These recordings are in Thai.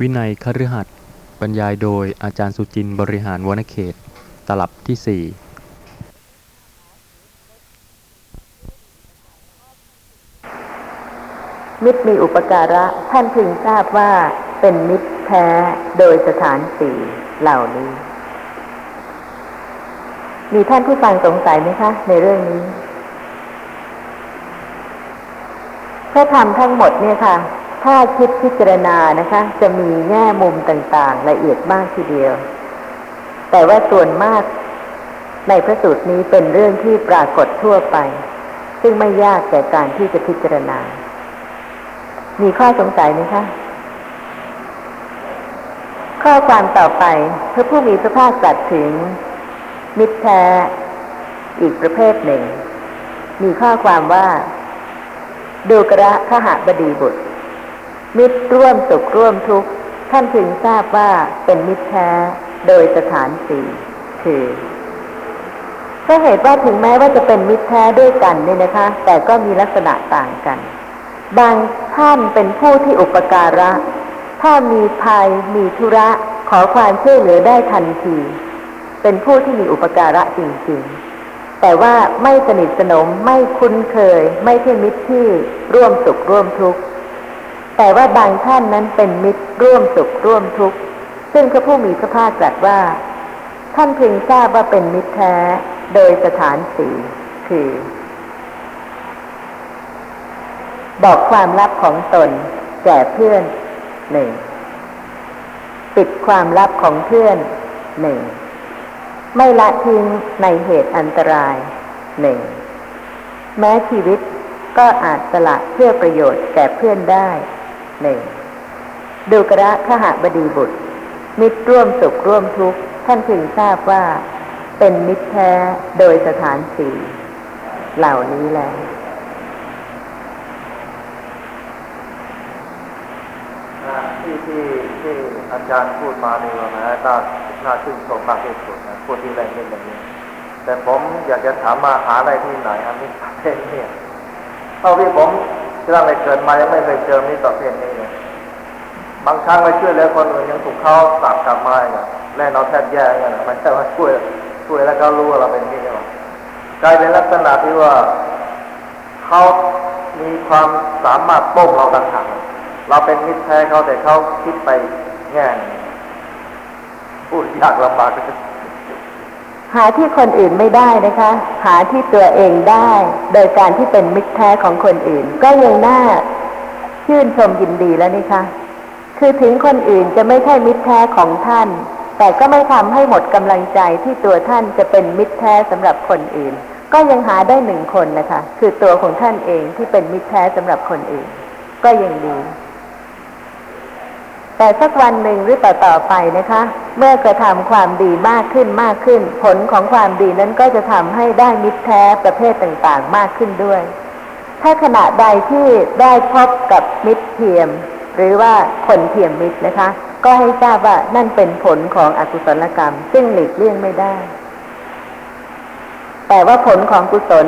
วินัยคฤหัสถ์บรรยายโดยอาจารย์สุจินต์บริหารวนเขต ตลับที่สี่มิตรมีอุปการะท่านพึงทราบว่าเป็นมิตรแท้โดยสถานสี่เหล่านี้ มีท่านผู้ฟังสงสัยไหมคะ ในเรื่องนี้พระธรรมทั้งหมดเนี่ยค่ะ ถ้าคิดพิจารณานะคะ จะมีแง่มุมต่างๆ ละเอียดมากทีเดียว แต่ว่าส่วนมากในพระสูตรนี้เป็นเรื่องที่ปรากฏทั่วไป ซึ่งไม่ยากแก่การที่จะพิจารณา มีข้อสงสัยไหมคะ ข้อความต่อไปพระผู้มีพระภาคตรัสถึง มิตรแท้อีกประเภทหนึ่ง มีข้อความว่าดูกระขหบดีบุตร มิตรร่วมสุขร่วมทุกข์ท่านถึงทราบว่าเป็นมิตรแท้โดยสถานสี่คือเพราะเหตุว่าถึงแม้ว่าจะเป็นมิตรแท้ด้วยกันเนี่ยนะคะ แต่ก็มีลักษณะต่างกัน บางท่านเป็นผู้ที่อุปการะ ถ้ามีภัยมีธุระขอความช่วยเหลือได้ทันที เป็นผู้ที่มีอุปการะจริงๆ แต่ว่าไม่สนิทสนมไม่คุ้นเคย ไม่ใช่มิตรที่ร่วมสุขร่วมทุกข์ แต่ว่าบางท่านนั้นเป็นมิตรร่วมสุขร่วมทุกข์ ซึ่งพระผู้มีพระภาคตรัสว่า ท่านพึงทราบว่าเป็นมิตรแท้โดยสถานสีคือ บอกความลับของตน แก่เพื่อนหนึ่งปิดความลับของเพื่อนหนึ่งไม่ละทิ้งในเหตุอันตรายหนึ่งแม้ชีวิตก็อาจสละเพื่อประโยชน์แก่เพื่อนได้ หนึ่งดูกระขหบดีบุตร มิตรร่วมสุขร่วมทุกข์ท่านพึงทราบว่า เป็นมิตรแท้โดยสถานสี่เหล่านี้แหละที่ที่ที่อาจารย์พูดมานี่ว่านะน่าน่าชื่นชมมากที่สุดนะพูดที่แรงนิดอย่างนี้ แต่ผมอยากจะถามมาหาได้ที่ไหนอันนี้ประเนี้เท่าที่ผม ร่เรางในเกิดมายังไม่เคยเจอนี่ประเภทนี้เลยบางครั้งไปช่วยเหลือคนอื่นยังถูกเขาสาบกลับมาอีกอะแน่นอนแทบแย่กันนะมันใช่ว่าช่วยช่วยแล้วก็รู้ว่าเราเป็นนี่ใช่ไหมกลายเป็นลักษณะที่ว่าเขามีความสามารถโป้งเราต่างหากเราเป็นมิตรแท้เขาแต่เขาคิดไปแง่พูดยากลำบาก หาที่คนอื่นไม่ได้นะคะ หาที่ตัวเองได้ โดยการที่เป็นมิตรแท้ของคนอื่น ก็ยังน่าชื่นชมยินดีแล้วนี่คะคือถึงคนอื่นจะไม่ใช่มิตรแท้ของท่าน แต่ก็ไม่ทำให้หมดกำลังใจที่ตัวท่านจะเป็นมิตรแท้สำหรับคนอื่น ก็ยังหาได้หนึ่งคนนะคะ คือตัวของท่านเองที่เป็นมิตรแท้สำหรับคนอื่น ก็ยังดี แต่สักวันหนึ่งหรือต่อต่อไปนะคะ เมื่อกระทำความดีมากขึ้นมากขึ้น ผลของความดีนั้นก็จะทำให้ได้มิตรแท้ประเภทต่างๆ มากขึ้นด้วย ถ้าขณะใดที่ได้พบกับมิตรเทียม หรือว่าคนเทียมมิตรนะคะ ก็ให้ทราบว่านั่นเป็นผลของอกุศลกรรม ซึ่งหลีกเลี่ยงไม่ได้ แต่ว่าผลของกุศล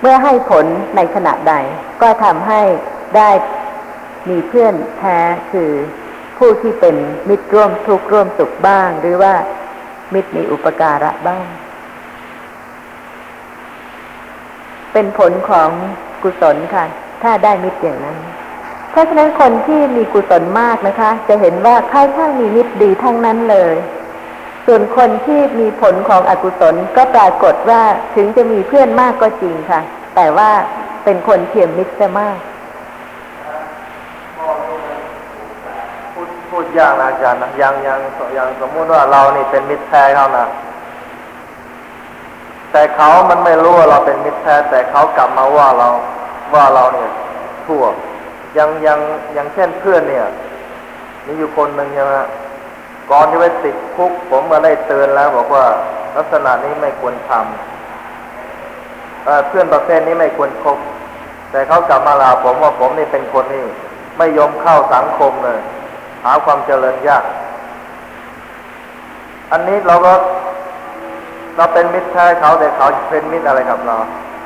เมื่อให้ผลในขณะใด ก็ทำให้ได้ มีเพื่อนแท้คือผู้ที่เป็นมิตรร่วมทุกข์ร่วมสุขบ้าง หรือว่ามิตรมีอุปการะบ้าง เป็นผลของกุศลค่ะ ถ้าได้มิตรอย่างนั้น เพราะฉะนั้นคนที่มีกุศลมากนะคะ จะเห็นว่าค่ายข้างมีมิตรดีทั้งนั้นเลย ส่วนคนที่มีผลของอกุศลก็ปรากฏว่าถึงจะมีเพื่อนมากก็จริงค่ะ แต่ว่าเป็นคนเทียมมิตรจะมาก พูดพูด ยากนะอาจารย์นะยังยังยังสมมุติว่าเรานี่เป็นมิตรแท้เขานะแต่เขามันไม่รู้ว่าเราเป็นมิตรแท้แต่เขากลับมาว่าเราว่าเราเนี่ยทั่วยังยังยังเช่นเพื่อนเนี่ย มีอยู่คนหนึ่งใช่ไหมฮะก่อนที่ไปติดคุก ผมก็ได้เตือนแล้ว บอกว่าลักษณะนี้ไม่ควรทำเเพื่อนประเภทนี้ไม่ควรคบแต่เขากลับมาลาผมว่าผมนี่เป็นคนนี่ไม่ยอมเข้าสังคมเลย หาความเจริญยาก อันนี้เราก็เราเป็นมิตรแท้เขาแต่เขาเป็นมิตรอะไรกับเรา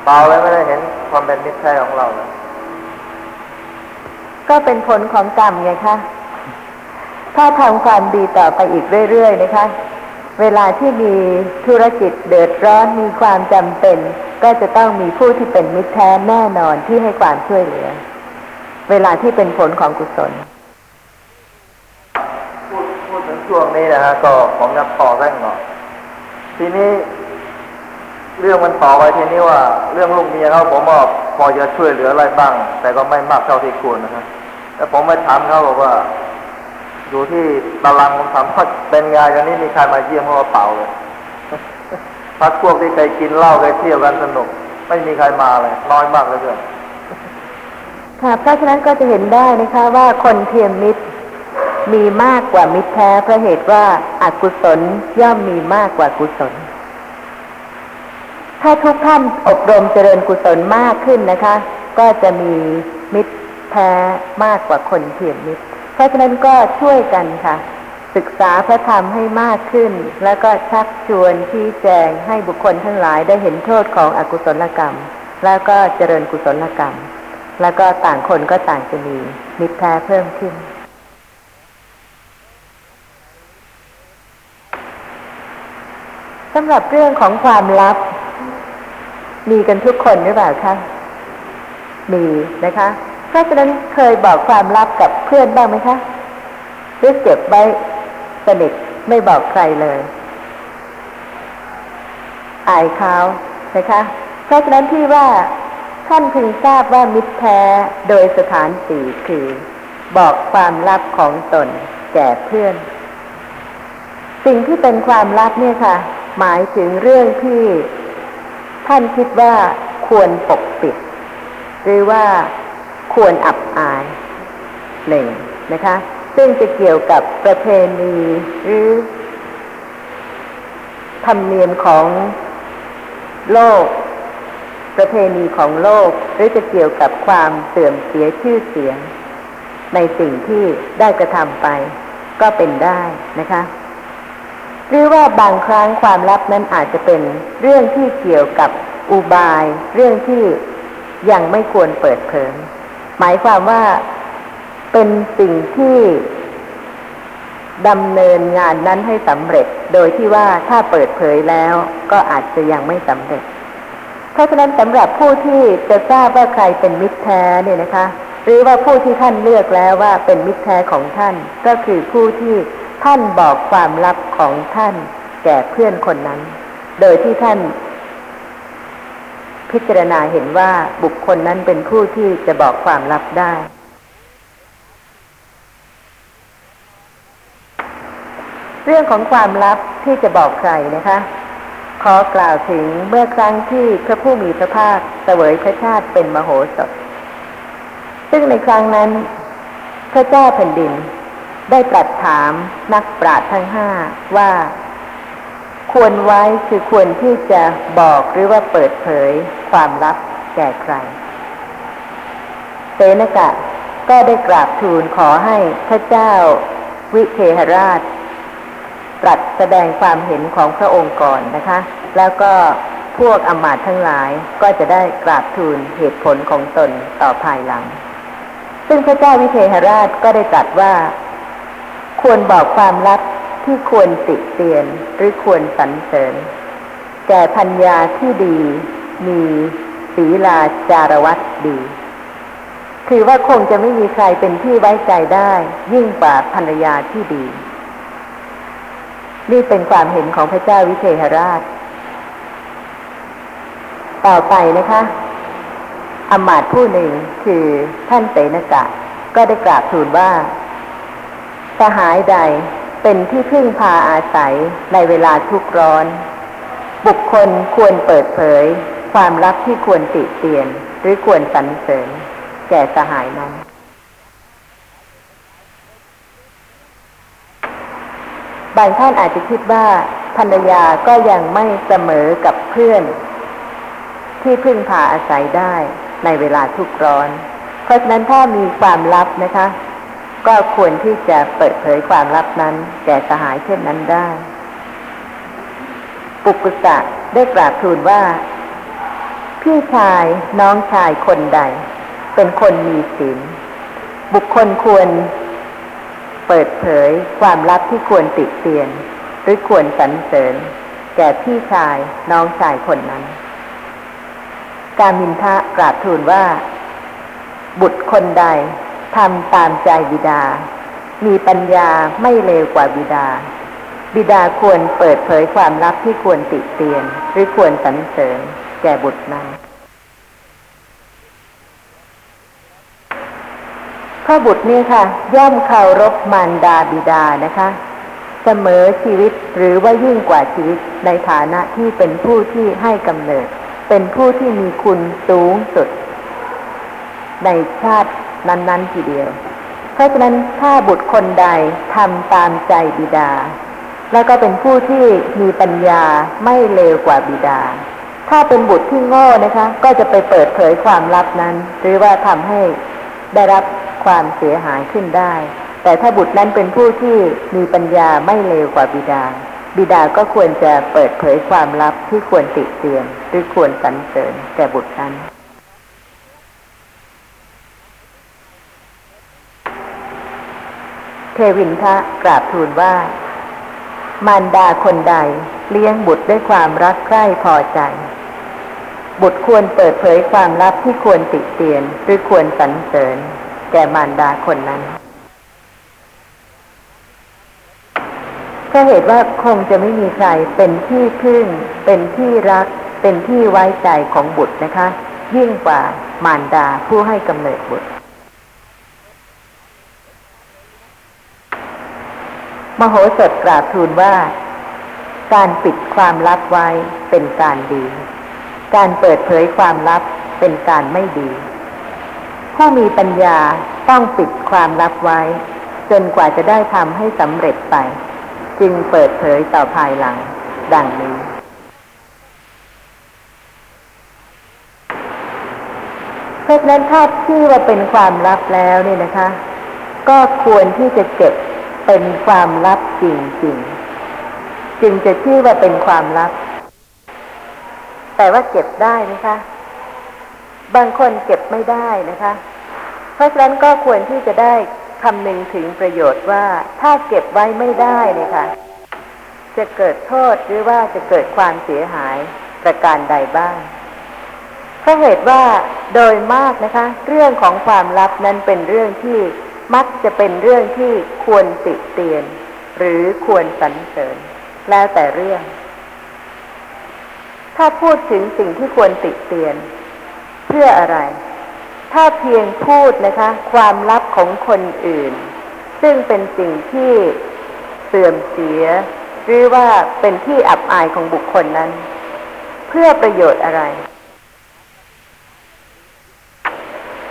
เปล่าเลยไม่ได้เห็นความเป็นมิตรแท้ของเราเลยก็เป็นผลของกรรมไงคะถ้าทำความดีต่อไปอีกเรื่อยๆนะคะ เวลาที่มีธุรกิจเดือดร้อนมีความจำเป็น ก็จะต้องมีผู้ที่เป็นมิตรแท้แน่นอนที่ให้ความช่วยเหลือ เวลาที่เป็นผลของกุศล พูดพูดถึง ช่วงนี้นะฮะก็ผมจะต่อแร่งหน่อยทีนี้เรื่องมันต่อไปทีนี้ว่า เรื่องลูกเมียเขาผมว่าพอจะช่วยเหลืออะไรบ้าง แต่ก็ไม่มากเท่าที่ควรนะฮะแต่ผมไปถามเขาบอกว่า อยู่ที่ตารางผมถามว่าเป็นไงกันนี้มีใครมาเยี่ยมเขาว่าเปล่าเลยพักพวกที่เคยกินเหล้าเคยเที่ยวกันสนุก ไม่มีใครมาเลยน้อยมากเลยเกินค่ะเพราะฉะนั้นก็จะเห็นได้นะคะว่าคนเทียมมิตร มีมากกว่ามิตรแท้เพราะเหตุว่าอากุศลย่อมมีมากกว่ากุศล ถ้าทุกท่านอบรมเจริญกุศลมากขึ้นนะคะ ก็จะมีมิตรแท้มากกว่าคนเทียมมิตร เพราะฉะนั้นก็ช่วยกันค่ะ ศึกษาพระธรรมให้มากขึ้น แล้วก็ชักชวนชี้แจงให้บุคคลทั้งหลายได้เห็นโทษของอกุศลกรรม แล้วก็เจริญกุศลกรรม แล้วก็ต่างคนก็ต่างจะมีมิตรแท้เพิ่มขึ้น สำหรับเรื่องของความลับ มีกันทุกคนหรือเปล่าคะมีนะคะ เพราะฉะนั้นเคยบอกความลับกับเพื่อนบ้างไหมคะหรือเก็บไว้สนิทไม่บอกใครเลยอายเขานะคะ เพราะฉะนั้นที่ว่าท่านพึงทราบว่ามิตรแท้โดยสถานสี่คือ บอกความลับของตนแก่เพื่อน สิ่งที่เป็นความลับเนี่ยค่ะ หมายถึงเรื่องที่ท่านคิดว่าควรปกปิด หรือว่าควรอับอายหนึ่งนะคะ ซึ่งจะเกี่ยวกับประเพณีหรือ ธรรมเนียมของโลก ประเพณีของโลก หรือจะเกี่ยวกับความเสื่อมเสียชื่อเสียง ในสิ่งที่ได้กระทำไป ก็เป็นได้นะคะ หรือว่าบางครั้งความลับนั้นอาจจะเป็นเรื่องที่เกี่ยวกับอุบาย เรื่องที่ยังไม่ควรเปิดเผยหมายความว่าเป็นสิ่งที่ดำเนินงานนั้นให้สำเร็จ โดยที่ว่าถ้าเปิดเผยแล้วก็อาจจะยังไม่สำเร็จ เพราะฉะนั้นสำหรับผู้ที่จะทราบว่าใครเป็นมิตรแท้เนี่ยนะคะ หรือว่าผู้ที่ท่านเลือกแล้วว่าเป็นมิตรแท้ของท่าน ก็คือผู้ที่ ท่านบอกความลับของท่านแก่เพื่อนคนนั้น โดยที่ท่าน พิจารณาเห็นว่าบุคคลนั้นเป็นผู้ที่จะบอกความลับได้ เรื่องของความลับที่จะบอกใครนะคะ ขอกล่าวถึงเมื่อครั้งที่พระผู้มีพระภาคเสวยพระชาติเป็นมโหสถ ซึ่งในครั้งนั้น พระเจ้าแผ่นดิน ได้ตรัสถามนักปราชญ์ทั้งห้าว่า ควรไว้คือควรที่จะบอกหรือว่าเปิดเผยความลับแก่ใครเสนกะก็ได้กราบทูลขอให้พระเจ้าวิเทหราช ตรัสแสดงความเห็นของพระองค์ก่อนนะคะ แล้วก็พวกอมาตย์ทั้งหลายก็จะได้กราบทูลเหตุผลของตนต่อภายหลัง ซึ่งพระเจ้าวิเทหราชก็ได้ตรัสว่า ควรบอกความลับที่ควรติเตียนหรือควรสรรเสริญ แก่พัญญาที่ดีมีศีลาจารวัตดี คือว่าคงจะไม่มีใครเป็นที่ไว้ใจได้ ยิ่งกว่าภรรยาที่ดี นี่เป็นความเห็นของพระเจ้าวิเทหราช ต่อไปนะคะอมาตย์ผู้หนึ่งคือท่านเสนกะ ก็ได้กราบทูลว่า สหายใดเป็นที่พึ่งพาอาศัยในเวลาทุกร้อน บุคคลควรเปิดเผย ความลับที่ควรติเตียน หรือควรสรรเสริญ แก่สหายนั้นบางท่านอาจจะคิดว่าภรรยาก็ยังไม่เสมอกับเพื่อน ที่พึ่งพาอาศัยได้ในเวลาทุกร้อน เพราะฉะนั้นถ้ามีความลับนะคะ ก็ควรที่จะเปิดเผยความลับนั้น แก่สหายเช่นนั้นได้ ปุกุสะได้กราบทูลว่า พี่ชายน้องชายคนใด เป็นคนมีศีลบุคคลควรเปิดเผยความลับที่ควรติเตียน หรือควรสรรเสริญ แก่พี่ชายน้องชายคนนั้น การมินทะกราบทูลว่า บุตรคนใด ทำตามใจบิดา มีปัญญาไม่เลวกว่าบิดา บิดาควรเปิดเผยความลับที่ควรติเตียน หรือควรสรรเสริญแก่บุตรนั้นข้อบุตรนี่ค่ะ ย่อมเคารพมารดาบิดานะคะ เสมอชีวิตหรือว่ายิ่งกว่าชีวิตในฐานะที่เป็นผู้ที่ให้กำเนิด เป็นผู้ที่มีคุณสูงสุด ในชาติ นั้นๆทีเดียว เพราะฉะนั้นถ้าบุตรคนใดทำตามใจบิดา แล้วก็เป็นผู้ที่มีปัญญาไม่เลวกว่าบิดา ถ้าเป็นบุตรที่โง่นะคะ ก็จะไปเปิดเผยความลับนั้น หรือว่าทำให้ได้รับความเสียหายขึ้นได้ แต่ถ้าบุตรนั้นเป็นผู้ที่มีปัญญาไม่เลวกว่าบิดา บิดาก็ควรจะเปิดเผยความลับที่ควรติเตียนหรือควรสรรเสริญแก่บุตรนั้น ทวินทะกราบทูลว่า มารดาคนใดเลี้ยงบุตรด้วยความรักใคร่พอใจ บุตรควรเปิดเผยความลับที่ควรติเตียน หรือควรสรรเสริญ แก่มารดาคนนั้นก็เหตุว่าคงจะไม่มีใครเป็นที่พึ่ง เป็นที่รัก เป็นที่ไว้ใจของบุตรนะคะ ยิ่งกว่ามารดาผู้ให้กำเนิดบุตร มโหสถกราบทูลว่า การปิดความลับไว้เป็นการดี การเปิดเผยความลับเป็นการไม่ดี ผู้มีปัญญาต้องปิดความลับไว้ จนกว่าจะได้ทำให้สำเร็จไป จึงเปิดเผยต่อภายหลัง ดังนี้ เพราะนั้นถ้าชื่อว่าเป็นความลับแล้วเนี่ยนะคะ ก็ควรที่จะเก็บ เป็นความลับจริงๆ จึงจะชื่อว่าเป็นความลับ แต่ว่าเก็บได้นะคะ บางคนเก็บไม่ได้นะคะ เพราะฉะนั้นก็ควรที่จะได้คำนึงถึงประโยชน์ว่าถ้าเก็บไว้ไม่ได้นี่ยค่ะจะเกิดโทษหรือว่าจะเกิดความเสียหายประการใดบ้างเพราะเหตุว่าโดยมากนะคะ เรื่องของความลับนั้นเป็นเรื่องที่ มักจะเป็นเรื่องที่ควรติเตียน หรือควรสรรเสริญ แล้วแต่เรื่อง ถ้าพูดถึงสิ่งที่ควรติเตียน เพื่ออะไร ถ้าเพียงพูดนะคะ ความลับของคนอื่น ซึ่งเป็นสิ่งที่เสื่อมเสีย หรือว่าเป็นที่อับอายของบุคคลนั้น เพื่อประโยชน์อะไร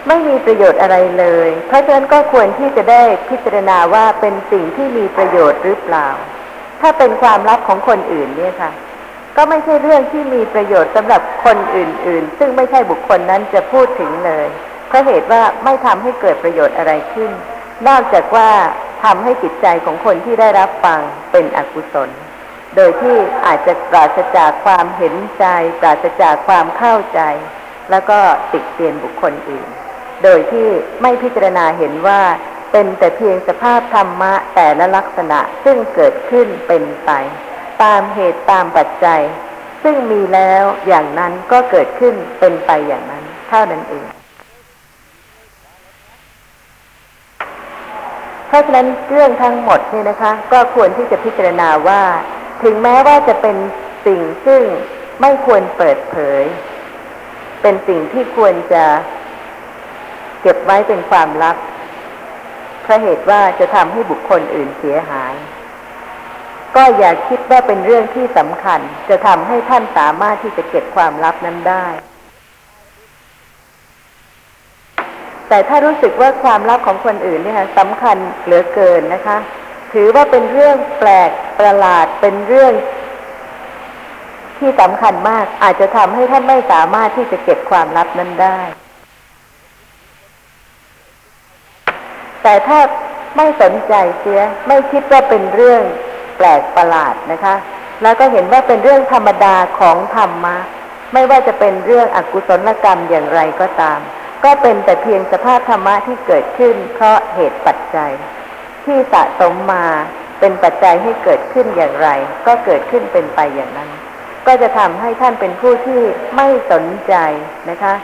ไม่มีประโยชน์อะไรเลย เพราะฉะนั้นก็ควรที่จะได้พิจารณาว่าเป็นสิ่งที่มีประโยชน์หรือเปล่า ถ้าเป็นความลับของคนอื่นเนี่ยค่ะ ก็ไม่ใช่เรื่องที่มีประโยชน์สำหรับคนอื่น ๆ ซึ่งไม่ใช่บุคคลนั้นจะพูดถึงเลยเพราะเหตุว่าไม่ทำให้เกิดประโยชน์อะไรขึ้น นอกจากว่าทำให้จิตใจของคนที่ได้รับฟังเป็นอกุศล โดยที่อาจจะปราศจากความเห็นใจ ปราศจากความเข้าใจ แล้วก็ติดเตียนบุคคลอื่น โดยที่ไม่พิจารณาเห็นว่าเป็นแต่เพียงสภาพธรรมะแต่ละลักษณะซึ่งเกิดขึ้นเป็นไป ตามเหตุตามปัจจัย ซึ่งมีแล้วอย่างนั้นก็เกิดขึ้นเป็นไปอย่างนั้น เท่านั้นเองเพราะฉะนั้นเรื่องทั้งหมดนี่นะคะ ก็ควรที่จะพิจารณาว่า ถึงแม้ว่าจะเป็นสิ่งซึ่งไม่ควรเปิดเผย เป็นสิ่งที่ควรจะ เก็บไว้เป็นความลับเพราะเหตุว่าจะทำให้บุคคลอื่นเสียหาย ก็อย่าคิดว่าเป็นเรื่องที่สำคัญ จะทำให้ท่านสามารถที่จะเก็บความลับนั้นได้ แต่ถ้ารู้สึกว่าความลับของคนอื่นเนี่ยสำคัญเหลือเกินนะคะ ถือว่าเป็นเรื่องแปลกประหลาดเป็นเรื่องที่สำคัญมากอาจจะทำให้ท่านไม่สามารถที่จะเก็บความลับนั้นได้ แต่ถ้าไม่สนใจเสีย ไม่คิดว่าเป็นเรื่องแปลกประหลาดนะคะ แล้วก็เห็นว่าเป็นเรื่องธรรมดาของธรรมะ ไม่ว่าจะเป็นเรื่องอกุศลกรรมอย่างไรก็ตาม ก็เป็นแต่เพียงสภาพธรรมะที่เกิดขึ้น เพราะเหตุปัจจัย ที่สะสมมาเป็นปัจจัยให้เกิดขึ้นอย่างไร ก็เกิดขึ้นเป็นไปอย่างนั้น ก็จะทำให้ท่านเป็นผู้ที่ไม่สนใจนะคะ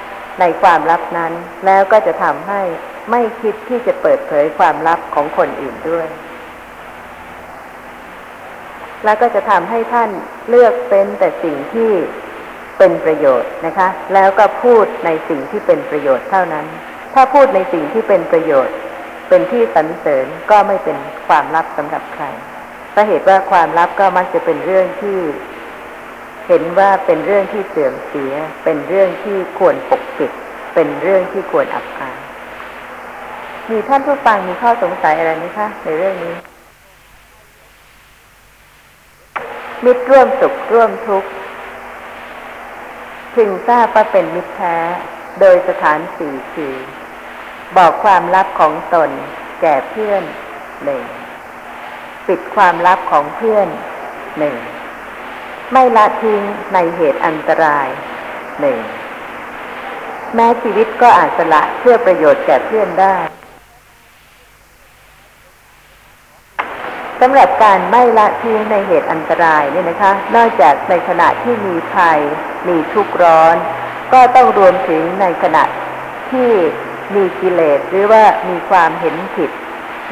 ในความลับนั้นแล้วก็จะทำให้ ไม่คิดที่จะเปิดเผยความลับของคนอื่นด้วย แล้วก็จะทำให้ท่านเลือกเป็นแต่สิ่งที่เป็นประโยชน์นะคะ แล้วก็พูดในสิ่งที่เป็นประโยชน์เท่านั้น ถ้าพูดในสิ่งที่เป็นประโยชน์ เป็นที่สรรเสริญก็ไม่เป็นความลับสำหรับใครเพราะเหตุว่าความลับก็มักจะเป็นเรื่องที่ เห็นว่าเป็นเรื่องที่เสื่อมเสีย เป็นเรื่องที่ควรปกปิด เป็นเรื่องที่ควรอับอาย มีท่านผู้ฟังมีข้อสงสัยอะไรไหมคะในเรื่องนี้ มิตรร่วมสุขร่วมทุกข์พึงทราบว่าเป็นมิตรแท้ โดยสถานสี่คือบอกความลับของตน แก่เพื่อนหนึ่งปิดความลับของเพื่อนหนึ่งไม่ละทิ้งในเหตุอันตรายหนึ่งแม้ชีวิตก็อาจสละเพื่อประโยชน์แก่เพื่อนได้ สำหรับการไม่ละทิ้งในเหตุอันตรายเนี่ยนะคะ นอกจากในขณะที่มีภัย มีทุกข์ร้อน ก็ต้องรวมถึงในขณะที่มีกิเลสหรือว่ามีความเห็นผิด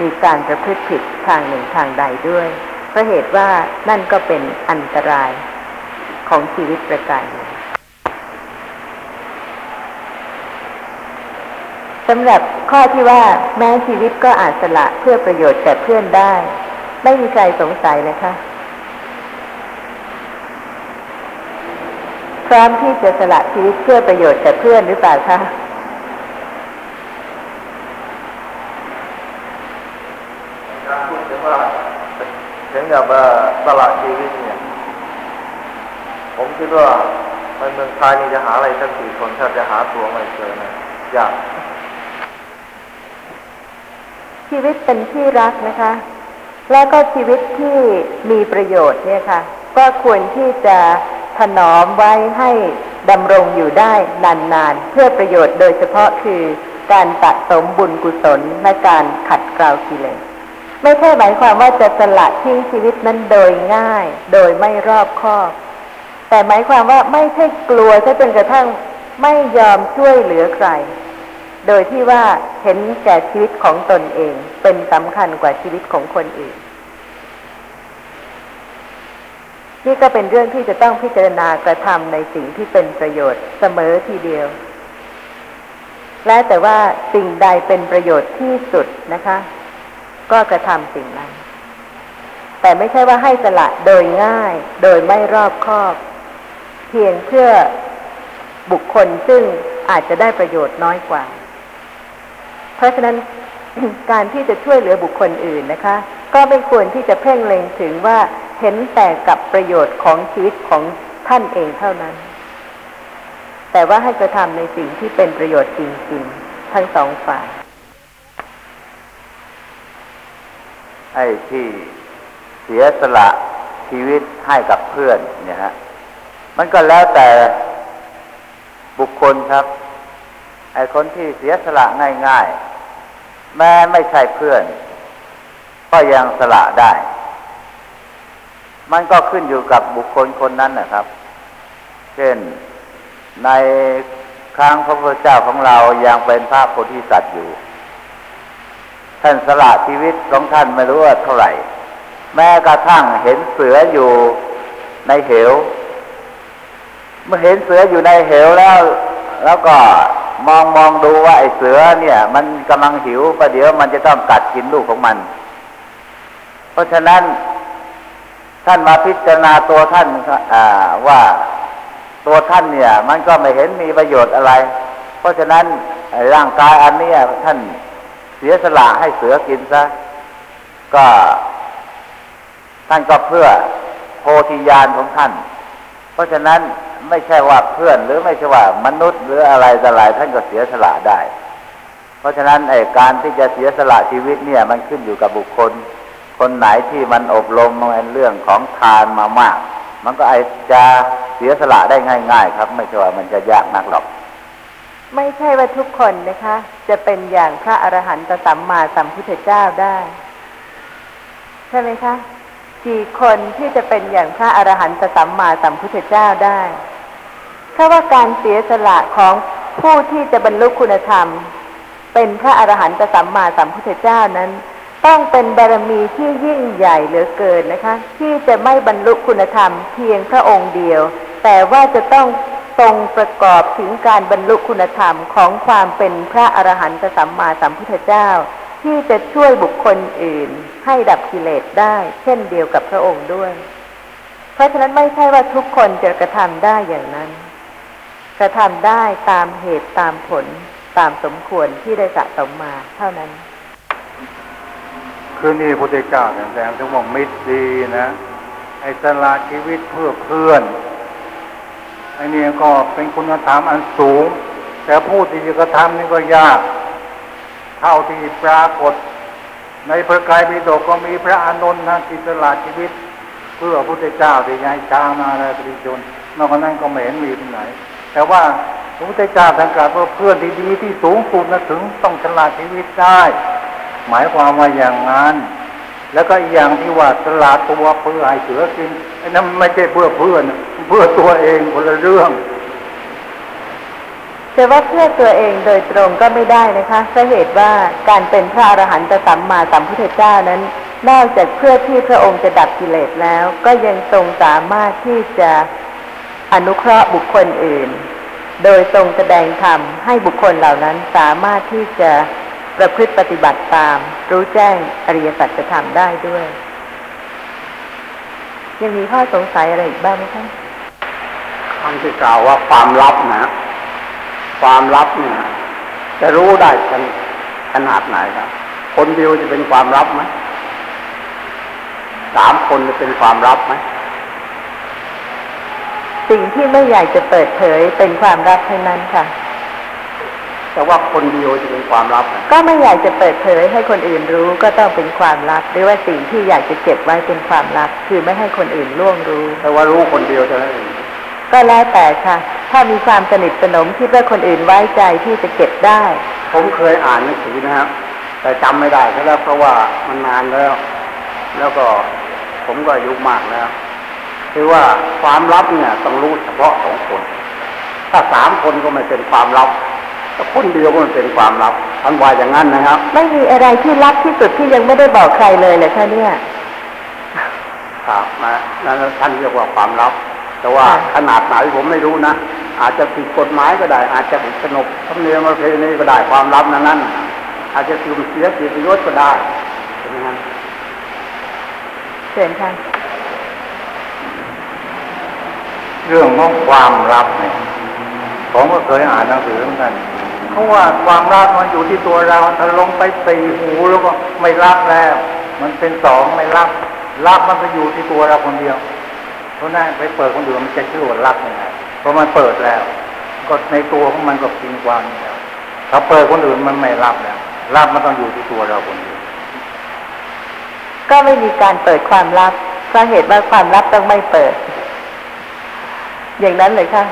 มีการประพฤติผิดทางหนึ่งทางใดด้วยเพราะเหตุว่านั่นก็เป็นอันตรายของชีวิตประการหนึ่งสำหรับข้อที่ว่าแม้ชีวิตก็อาจสละเพื่อประโยชน์แก่เพื่อนได้ ไม่มีใครสงสัยนะคะ พร้อมที่จะสละชีวิตเพื่อประโยชน์แก่เพื่อนหรือเปล่าคะการพูดถึงว่าถึงกับว่าสละชีวิตเนี่ย ผมคิดว่าในเมืองไทยนี่จะหาอะไรสักสี่คนถ้าจะหาตัวไม่เจอนะยากชีวิตเป็นที่รักนะคะ แล้วก็ชีวิตที่มีประโยชน์เนี่ยค่ะ ก็ควรที่จะถนอมไว้ให้ดำรงอยู่ได้นานๆ เพื่อประโยชน์โดยเฉพาะคือการสะสมบุญกุศลและการขัดเกลากิเลสไม่ใช่หมายความว่าจะสละทิ้งชีวิตนั้นโดยง่าย โดยไม่รอบคอบ แต่หมายความว่าไม่ใช่กลัวซะจนกระทั่งไม่ยอมช่วยเหลือใคร โดยที่ว่าเห็นแก่ชีวิตของตนเองเป็นสำคัญกว่าชีวิตของคนอื่น นี่ก็เป็นเรื่องที่จะต้องพิจารณากระทำในสิ่งที่เป็นประโยชน์เสมอทีเดียว และแต่ว่าสิ่งใดเป็นประโยชน์ที่สุดนะคะ ก็กระทำสิ่งนั้น แต่ไม่ใช่ว่าให้สละโดยง่าย โดยไม่รอบคอบ เพียงเพื่อบุคคลซึ่งอาจจะได้ประโยชน์น้อยกว่า เพราะฉะนั้นการที่จะช่วยเหลือบุคคลอื่นนะคะ ก็ไม่ควรที่จะเพ่งเล็งถึงว่าเห็นแต่กับประโยชน์ของชีวิตของท่านเองเท่านั้น แต่ว่าให้กระทำในสิ่งที่เป็นประโยชน์จริงๆ ทั้งสองฝ่าย ไอ้ที่เสียสละชีวิตให้กับเพื่อนเนี่ยฮะ มันก็แล้วแต่บุคคลครับ ไอ้คนที่เสียสละง่าย ๆ แม้ไม่ใช่เพื่อน ก็ยังสละได้ มันก็ขึ้นอยู่กับบุคคลคนนั้นนะครับ เช่นในครั้งพระพุทธเจ้าของเรายังเป็นพระโพธิสัตว์อยู่ ท่านสละชีวิตของท่านไม่รู้ว่าเท่าไหร่ แม้กระทั่งเห็นเสืออยู่ในเหว เมื่อเห็นเสืออยู่ในเหวแล้ว แล้วก็มองมองดูว่าไอ้เสือเนี่ย มันกำลังหิวประเดี๋ยวมันจะต้องกัดกินลูกของมัน เพราะฉะนั้นท่านมาพิจารณาตัวท่านว่าตัวท่านเนี่ย มันก็ไม่เห็นมีประโยชน์อะไร เพราะฉะนั้นร่างกายอันนี้ท่านเสียสละให้เสือกินซะก็ท่านก็เพื่อโพธิญาณของท่าน เพราะฉะนั้นไม่ใช่ว่าเพื่อนหรือไม่ใช่ว่ามนุษย์หรืออะไรแต่อะไรท่านก็เสียสละได้ เพราะฉะนั้นไอ้การที่จะเสียสละชีวิตเนี่ย มันขึ้นอยู่กับบุคคล คนไหนที่มันอบรมในเรื่องของทานมามาก มันก็ไอจะเสียสละได้ง่าย ๆ ครับ ไม่ใช่ว่ามันจะยากนักหรอก ไม่ใช่ว่าทุกคนนะคะ จะเป็นอย่างพระอรหันตสัมมาสัมพุทธเจ้าได้ ใช่ไหมคะกี่คนที่จะเป็นอย่างพระอรหันตสัมมาสัมพุทธเจ้าได้เพราะว่าการเสียสละของผู้ที่จะบรรลุคุณธรรม เป็นพระอรหันตสัมมาสัมพุทธเจ้านั้น ต้องเป็นบารมีที่ยิ่งใหญ่เหลือเกินนะคะ ที่จะไม่บรรลุคุณธรรมเพียงพระองค์เดียว แต่ว่าจะต้องทรงประกอบถึงการบรรลุคุณธรรมของความเป็นพระอรหันตสัมมาสัมพุทธเจ้า ที่จะช่วยบุคคลอื่น ให้ดับกิเลสได้ เช่นเดียวกับพระองค์ด้วย เพราะฉะนั้นไม่ใช่ว่าทุกคนจะกระทำได้อย่างนั้น กระทำได้ตามเหตุตามผลตามสมควรที่ได้สะสมมาเท่านั้น คือนี่พุทธเจ้าแสดงถึงว่ามิตรดีนะไอ้สละชีวิตเพื่อเพื่อนไอ้นี่ก็เป็นคุณธรรมอันสูง แต่ผู้ที่จะกระทำนี่ก็ยาก เท่าที่ปรากฏ ในพระไตรปิฎกก็มีพระอานนท์นะที่สละชีวิต เพื่อพุทธเจ้าที่ยายช้างมาอะไรปริชนนอกจากนั้นก็ไม่เห็นมีที่ไหน แต่ว่าพระพุทธเจ้าสังกัดว่าเพื่อนที่ดีที่สูงสุดนะถึงต้องสละชีวิตได้ หมายความว่าอย่างนั้นแล้วก็อีกอย่างที่ว่าสละตัวเพื่อให้เสือกินไอ้นั้นไม่ใช่เพื่อเพื่อนเพื่อตัวเองคนละเรื่องแต่ว่าเพื่อตัวเองโดยตรงก็ไม่ได้นะคะเพราะเหตุว่าการเป็นพระอรหันตสัมมาสัมพุทธเจ้านั้น นอกจากเพื่อที่พระองค์จะดับกิเลสแล้ว ก็ยังทรงสามารถที่จะอนุเคราะห์บุคคลอื่น โดยทรงแสดงธรรมให้บุคคลเหล่านั้นสามารถที่จะ ประพฤติปฏิบัติตาม รู้แจ้งอริยสัจธรรมได้ด้วย ยังมีข้อสงสัยอะไรอีกบ้างไหมคะคำที่กล่าวว่าความลับนะ ความลับเนี่ยจะรู้ได้ขนขนาดไหนครับ คนเดียวจะเป็นความลับไหมสามคนจะเป็นความลับไหมสิ่งที่ไม่อยากจะเปิดเผยเป็นความลับทั้งนั้นค่ะ แต่ว่าคนเดียวจะเป็นความลับนะก็ไม่อยากจะเปิดเผยให้คนอื่นรู้ก็ต้องเป็นความลับ หรือว่าสิ่งที่อยากจะเก็บไว้เป็นความลับ คือไม่ให้คนอื่นล่วงรู้แต่ว่ารู้คนเดียวเท่านั้นเองก็แล้วแต่ค่ะ ถ้ามีความสนิทสนมคิดว่าคนอื่นไว้ใจที่จะเก็บได้ ผมเคยอ่านหนังสือนะครับ แต่จำไม่ได้ซะแล้วเพราะว่ามันนานแล้ว แล้วก็ผมก็อายุมากแล้วคือว่าความลับเนี่ยต้องรู้เฉพาะสองคน ถ้าสามคนก็ไม่เป็นความลับแต่ คนเดียวก็มันเป็นความลับท่านว่าอย่างนั้นนะครับ ไม่มีอะไรที่ลับที่สุดที่ยังไม่ได้บอกใครเลยเลยค่ะเนี่ยครับนะนั่นท่านเรียกว่าความลับ แต่ว่าค่ะขนาดไหนผมไม่รู้นะอาจจะผิดกฎหมายก็ได้ อาจจะผิดขนบธรรมเนียมประเพณีก็ได้ความลับนั้นนั้นอาจจะสูญเสียเกียรติยศก็ได้ใช่ไหมครับเชิญค่ะเรื่องของความลับเนี่ย ผมก็เคยอ่านหนังสือเหมือนกันเพราะว่าความลับมันอยู่ที่ตัวเราถ้าลงไปสี่หูแล้วก็ไม่รับแล้ว มันเป็นสองไม่รับรับมันก็อยู่ที่ตัวเราคนเดียวเพราะนั้นไปเปิดคนอื่นมันจะชื่อว่ารับยังไงเพราะมันเปิดแล้ว ก็ในตัวของมันก็กินความแล้วถ้าเปิดคนอื่นมันไม่รับแล้วรับมันต้องอยู่ที่ตัวเราคนเดียวก็ไม่มีการเปิดความลับเพราเหตุว่าความลับต้องไม่เปิด อย่างนั้นเลยค่ะ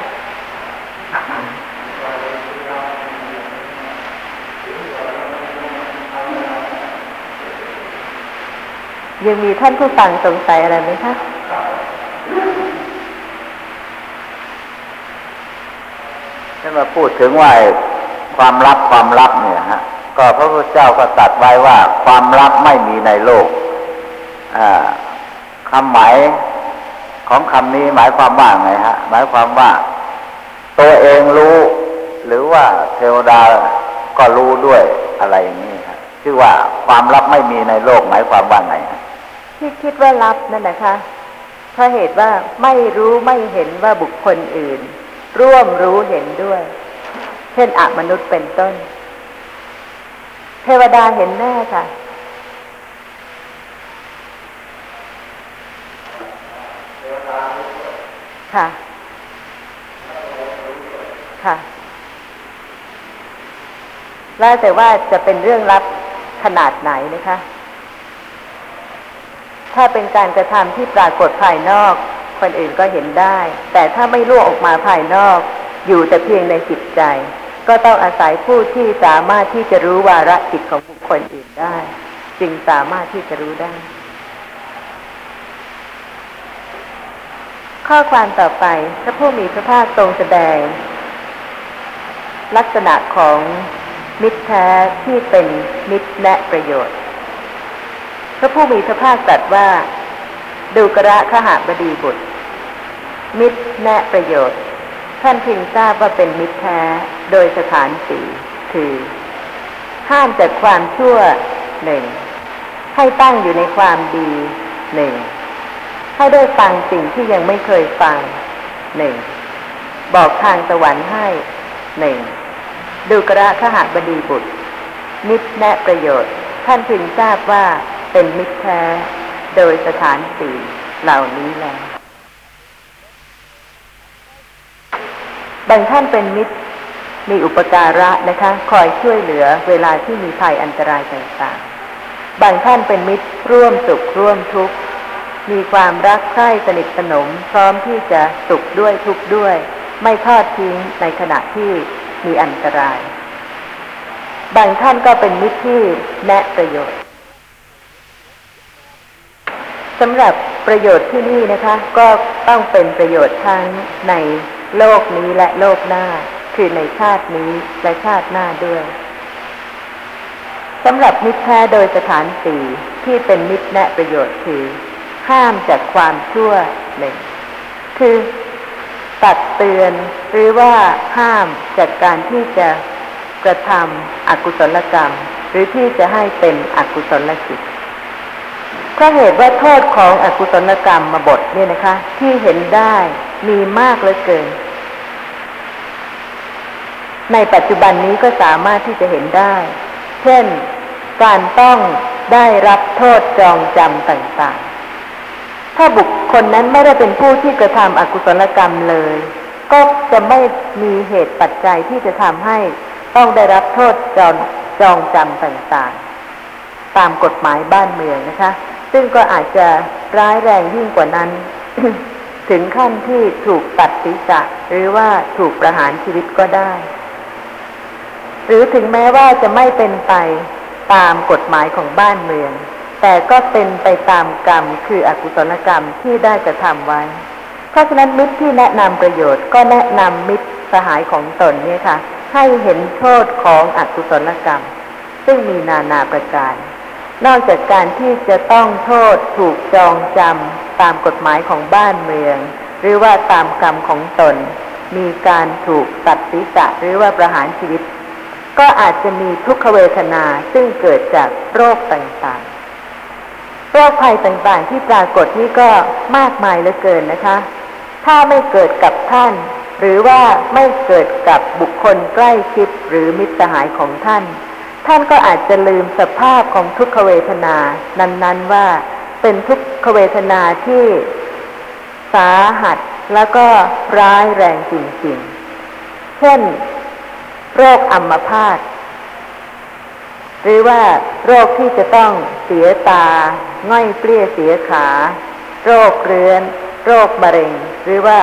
ยังมีท่านผู้ฟังสงสัยอะไรไหมคะที่มาพูดถึงว่าความลับความลับเนี่ยฮะ ก็พระพุทธเจ้าก็ตรัสไว้ว่า ความลับไม่มีในโลกอ่าคำหมายของคำนี้หมายความว่าไงฮะ หมายความว่า ตัวเองรู้ หรือว่าเทวดาก็รู้ด้วยอะไรอย่างนี้ครับชื่อว่าความลับไม่มีในโลกหมายความว่าไงฮะ ที่คิดว่าลับนั่นนะคะเพราะเหตุว่าไม่รู้ไม่เห็นว่าบุคคลอื่น ร่วมรู้เห็นด้วย เช่นอมนุษย์เป็นต้น เทวดาเห็นแน่ค่ะ ค่ะ ค่ะแล้วแต่ว่าจะเป็นเรื่องลับขนาดไหนนะคะ ถ้าเป็นการกระทำที่ปรากฏภายนอก คนอื่นก็เห็นได้ แต่ถ้าไม่ล่วงออกมาภายนอก อยู่แต่เพียงในจิตใจ ก็ต้องอาศัยผู้ที่สามารถที่จะรู้วาระจิตของบุคคลอื่นได้ จึงสามารถที่จะรู้ได้ ข้อความต่อไปพระผู้มีพระภาคทรงแสดง ลักษณะของมิตรแท้ที่เป็นมิตรและประโยชน์ พระผู้มีพระภาคตรัสว่า ดูกระขหาบดีบุตร มิตรแนะประโยชน์ ท่านพึงทราบว่าเป็นมิตรแท้โดยสถานสี่คือ ห้ามจากความชั่วหนึ่งให้ตั้งอยู่ในความดีหนึ่งให้ได้ฟังสิ่งที่ยังไม่เคยฟังหนึ่งบอกทางสวรรค์ให้หนึ่งดูกระขหบดีบุตรมิตรแนะประโยชน์ ท่านพึงทราบว่า เป็นมิตรแท้โดยสถานสี่เหล่านี้แล้วบางท่านเป็นมิตรมีอุปการะนะคะ คอยช่วยเหลือเวลาที่มีภัยอันตรายต่างๆ บางท่านเป็นมิตรร่วมสุขร่วมทุกข์ มีความรักใคร่สนิทสนม พร้อมที่จะสุขด้วยทุกข์ด้วย ไม่ทอดทิ้งในขณะที่มีอันตราย บางท่านก็เป็นมิตรที่แนะประโยชน์ สำหรับประโยชน์ที่นี่นะคะ ก็ต้องเป็นประโยชน์ทั้งในโลกนี้และโลกหน้า คือในชาตินี้และชาติหน้าด้วยสำหรับมิตรแท้โดยสถานสี่ที่เป็นมิตรแนะประโยชน์คือ ห้ามจากความชั่วหนึ่งคือตักเตือนหรือว่าห้ามจากการที่จะกระทำอกุศลกรรม หรือที่จะให้เป็นอกุศลจิต ราะเหตุว่าโทษของอกุศลกรรมมาบทเนี่ยนะคะ ที่เห็นได้มีมากเหลือเกิน ในปัจจุบันนี้ก็สามารถที่จะเห็นได้ เช่น การต้องได้รับโทษจองจำต่างๆ ถ้าบุคคลนั้นไม่ได้เป็นผู้ที่กระทำอกุศลกรรมเลย ก็จะไม่มีเหตุปัจจัยที่จะทำให้ต้องได้รับโทษจองจองจำต่างๆ ตามกฎหมายบ้านเมืองนะคะ ซึ่งก็อาจจะร้ายแรงยิ่งกว่านั้น ถึงขั้นที่ถูกตัดศีรษะ หรือว่าถูกประหารชีวิตก็ได้ หรือถึงแม้ว่าจะไม่เป็นไปตามกฎหมายของบ้านเมือง แต่ก็เป็นไปตามกรรมคืออกุศลกรรมที่ได้กระทำไว้ เพราะฉะนั้นมิตรที่แนะนำประโยชน์ก็แนะนำมิตรสหายของตนเนี่ยค่ะ ให้เห็นโทษของอกุศลกรรม ซึ่งมีนานาประการ นอกจากการที่จะต้องโทษถูกจองจำตามกฎหมายของบ้านเมือง หรือว่าตามกรรมของตน มีการถูกตัดศีรษะหรือว่าประหารชีวิต ก็อาจจะมีทุกขเวทนาซึ่งเกิดจากโรคต่างๆ โรคภัยต่างๆที่ปรากฏนี่ก็มากมายเหลือเกินนะคะ ถ้าไม่เกิดกับท่าน หรือว่าไม่เกิดกับบุคคลใกล้ชิดหรือมิตรสหายของท่าน ท่านก็อาจจะลืมสภาพของทุกขเวทนา นั้น ๆ ว่าเป็นทุกขเวทนาที่สาหัสแล้วก็ร้ายแรงจริง ๆ เช่น โรคอัมพาตหรือว่าโรคที่จะต้องเสียตา ง่อยเปรี้ยเสียขา โรคเรื้อน โรคมะเร็ง หรือว่า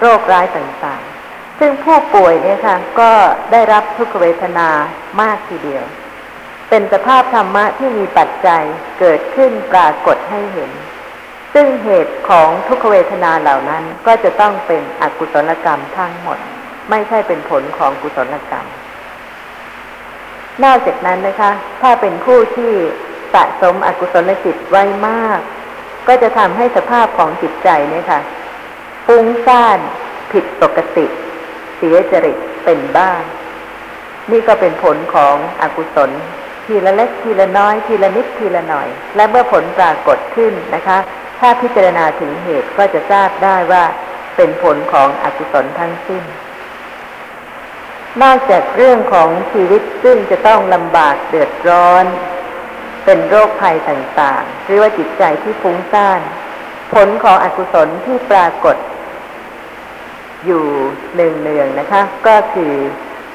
โรคร้ายต่างๆ ซึ่งผู้ป่วยเนี่ยค่ะก็ได้รับทุกขเวทนามากทีเดียว เป็นสภาพธรรมะที่มีปัจจัยเกิดขึ้นปรากฏให้เห็น ซึ่งเหตุของทุกขเวทนาเหล่านั้นก็จะต้องเป็นอกุศลกรรมทั้งหมด ไม่ใช่เป็นผลของกุศลกรรม นอกจากนั้นนะคะ ถ้าเป็นผู้ที่สะสมอกุศลจิตไว้มาก ก็จะทำให้สภาพของจิตใจเนี่ยค่ะฟุ้งซ่านผิดปกติ เสียจริตเป็นบ้า นี่ก็เป็นผลของอกุศล ทีละเล็กทีละน้อย ทีละนิดทีละหน่อย และเมื่อผลปรากฏขึ้นนะคะ ถ้าพิจารณาถึงเหตุก็จะทราบได้ว่าเป็นผลของอกุศลทั้งสิ้น นอกจากเรื่องของชีวิตซึ่งจะต้องลำบากเดือดร้อน เป็นโรคภัยต่างๆ หรือว่าจิตใจที่ฟุ้งซ่าน ผลของอกุศลที่ปรากฏ อยู่เนืองๆนะคะ ก็คือ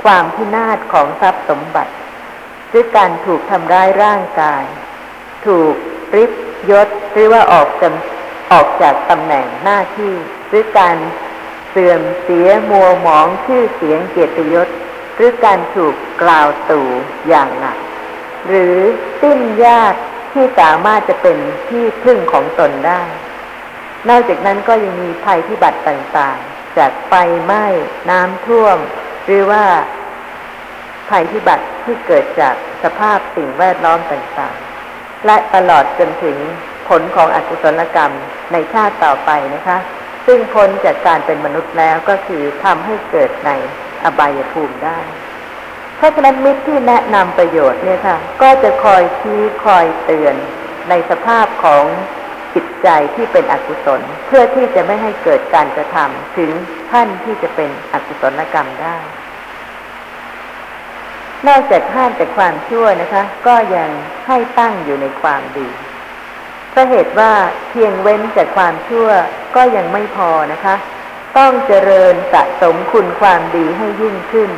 ความพินาศของทรัพย์สมบัติ หรือการถูกทำร้ายร่างกาย ถูกริบยศหรือว่าออกจำออกจากตำแหน่งหน้าที่หรือการเสื่อมเสียมัวหมองชื่อเสียงเกียรติยศ หรือการถูกกล่าวตู่อย่างหนัก หรือสิ้นญาติที่สามารถจะเป็นที่พึ่งของตนได้ นอกจากนั้นก็ยังมีภัยพิบัติต่างๆ จากไฟไหม้ น้ำท่วม หรือว่า ภัยพิบัติที่เกิดจากสภาพสิ่งแวดล้อมต่างๆ และตลอดจนถึงผลของอกุศลกรรมในชาติต่อไปนะคะ ซึ่งพ้นจากการเป็นมนุษย์แล้วก็คือทำให้เกิดในอบายภูมิได้ เพราะฉะนั้นมิตรที่แนะนำประโยชน์เนี่ยค่ะ ก็จะคอยชี้คอยเตือนในสภาพของจิตใจที่เป็นอกุศล เพื่อที่จะไม่ให้เกิดการกระทำถึงขั้นที่จะเป็นอกุศลกรรมได้ นอกจากห้ามแต่ความชั่วนะคะ ก็ยังให้ตั้งอยู่ในความดีเพราะเหตุว่าเพียงเว้นจากความชั่วก็ยังไม่พอนะคะ ต้องเจริญสะสมคุณความดีให้ยิ่งขึ้น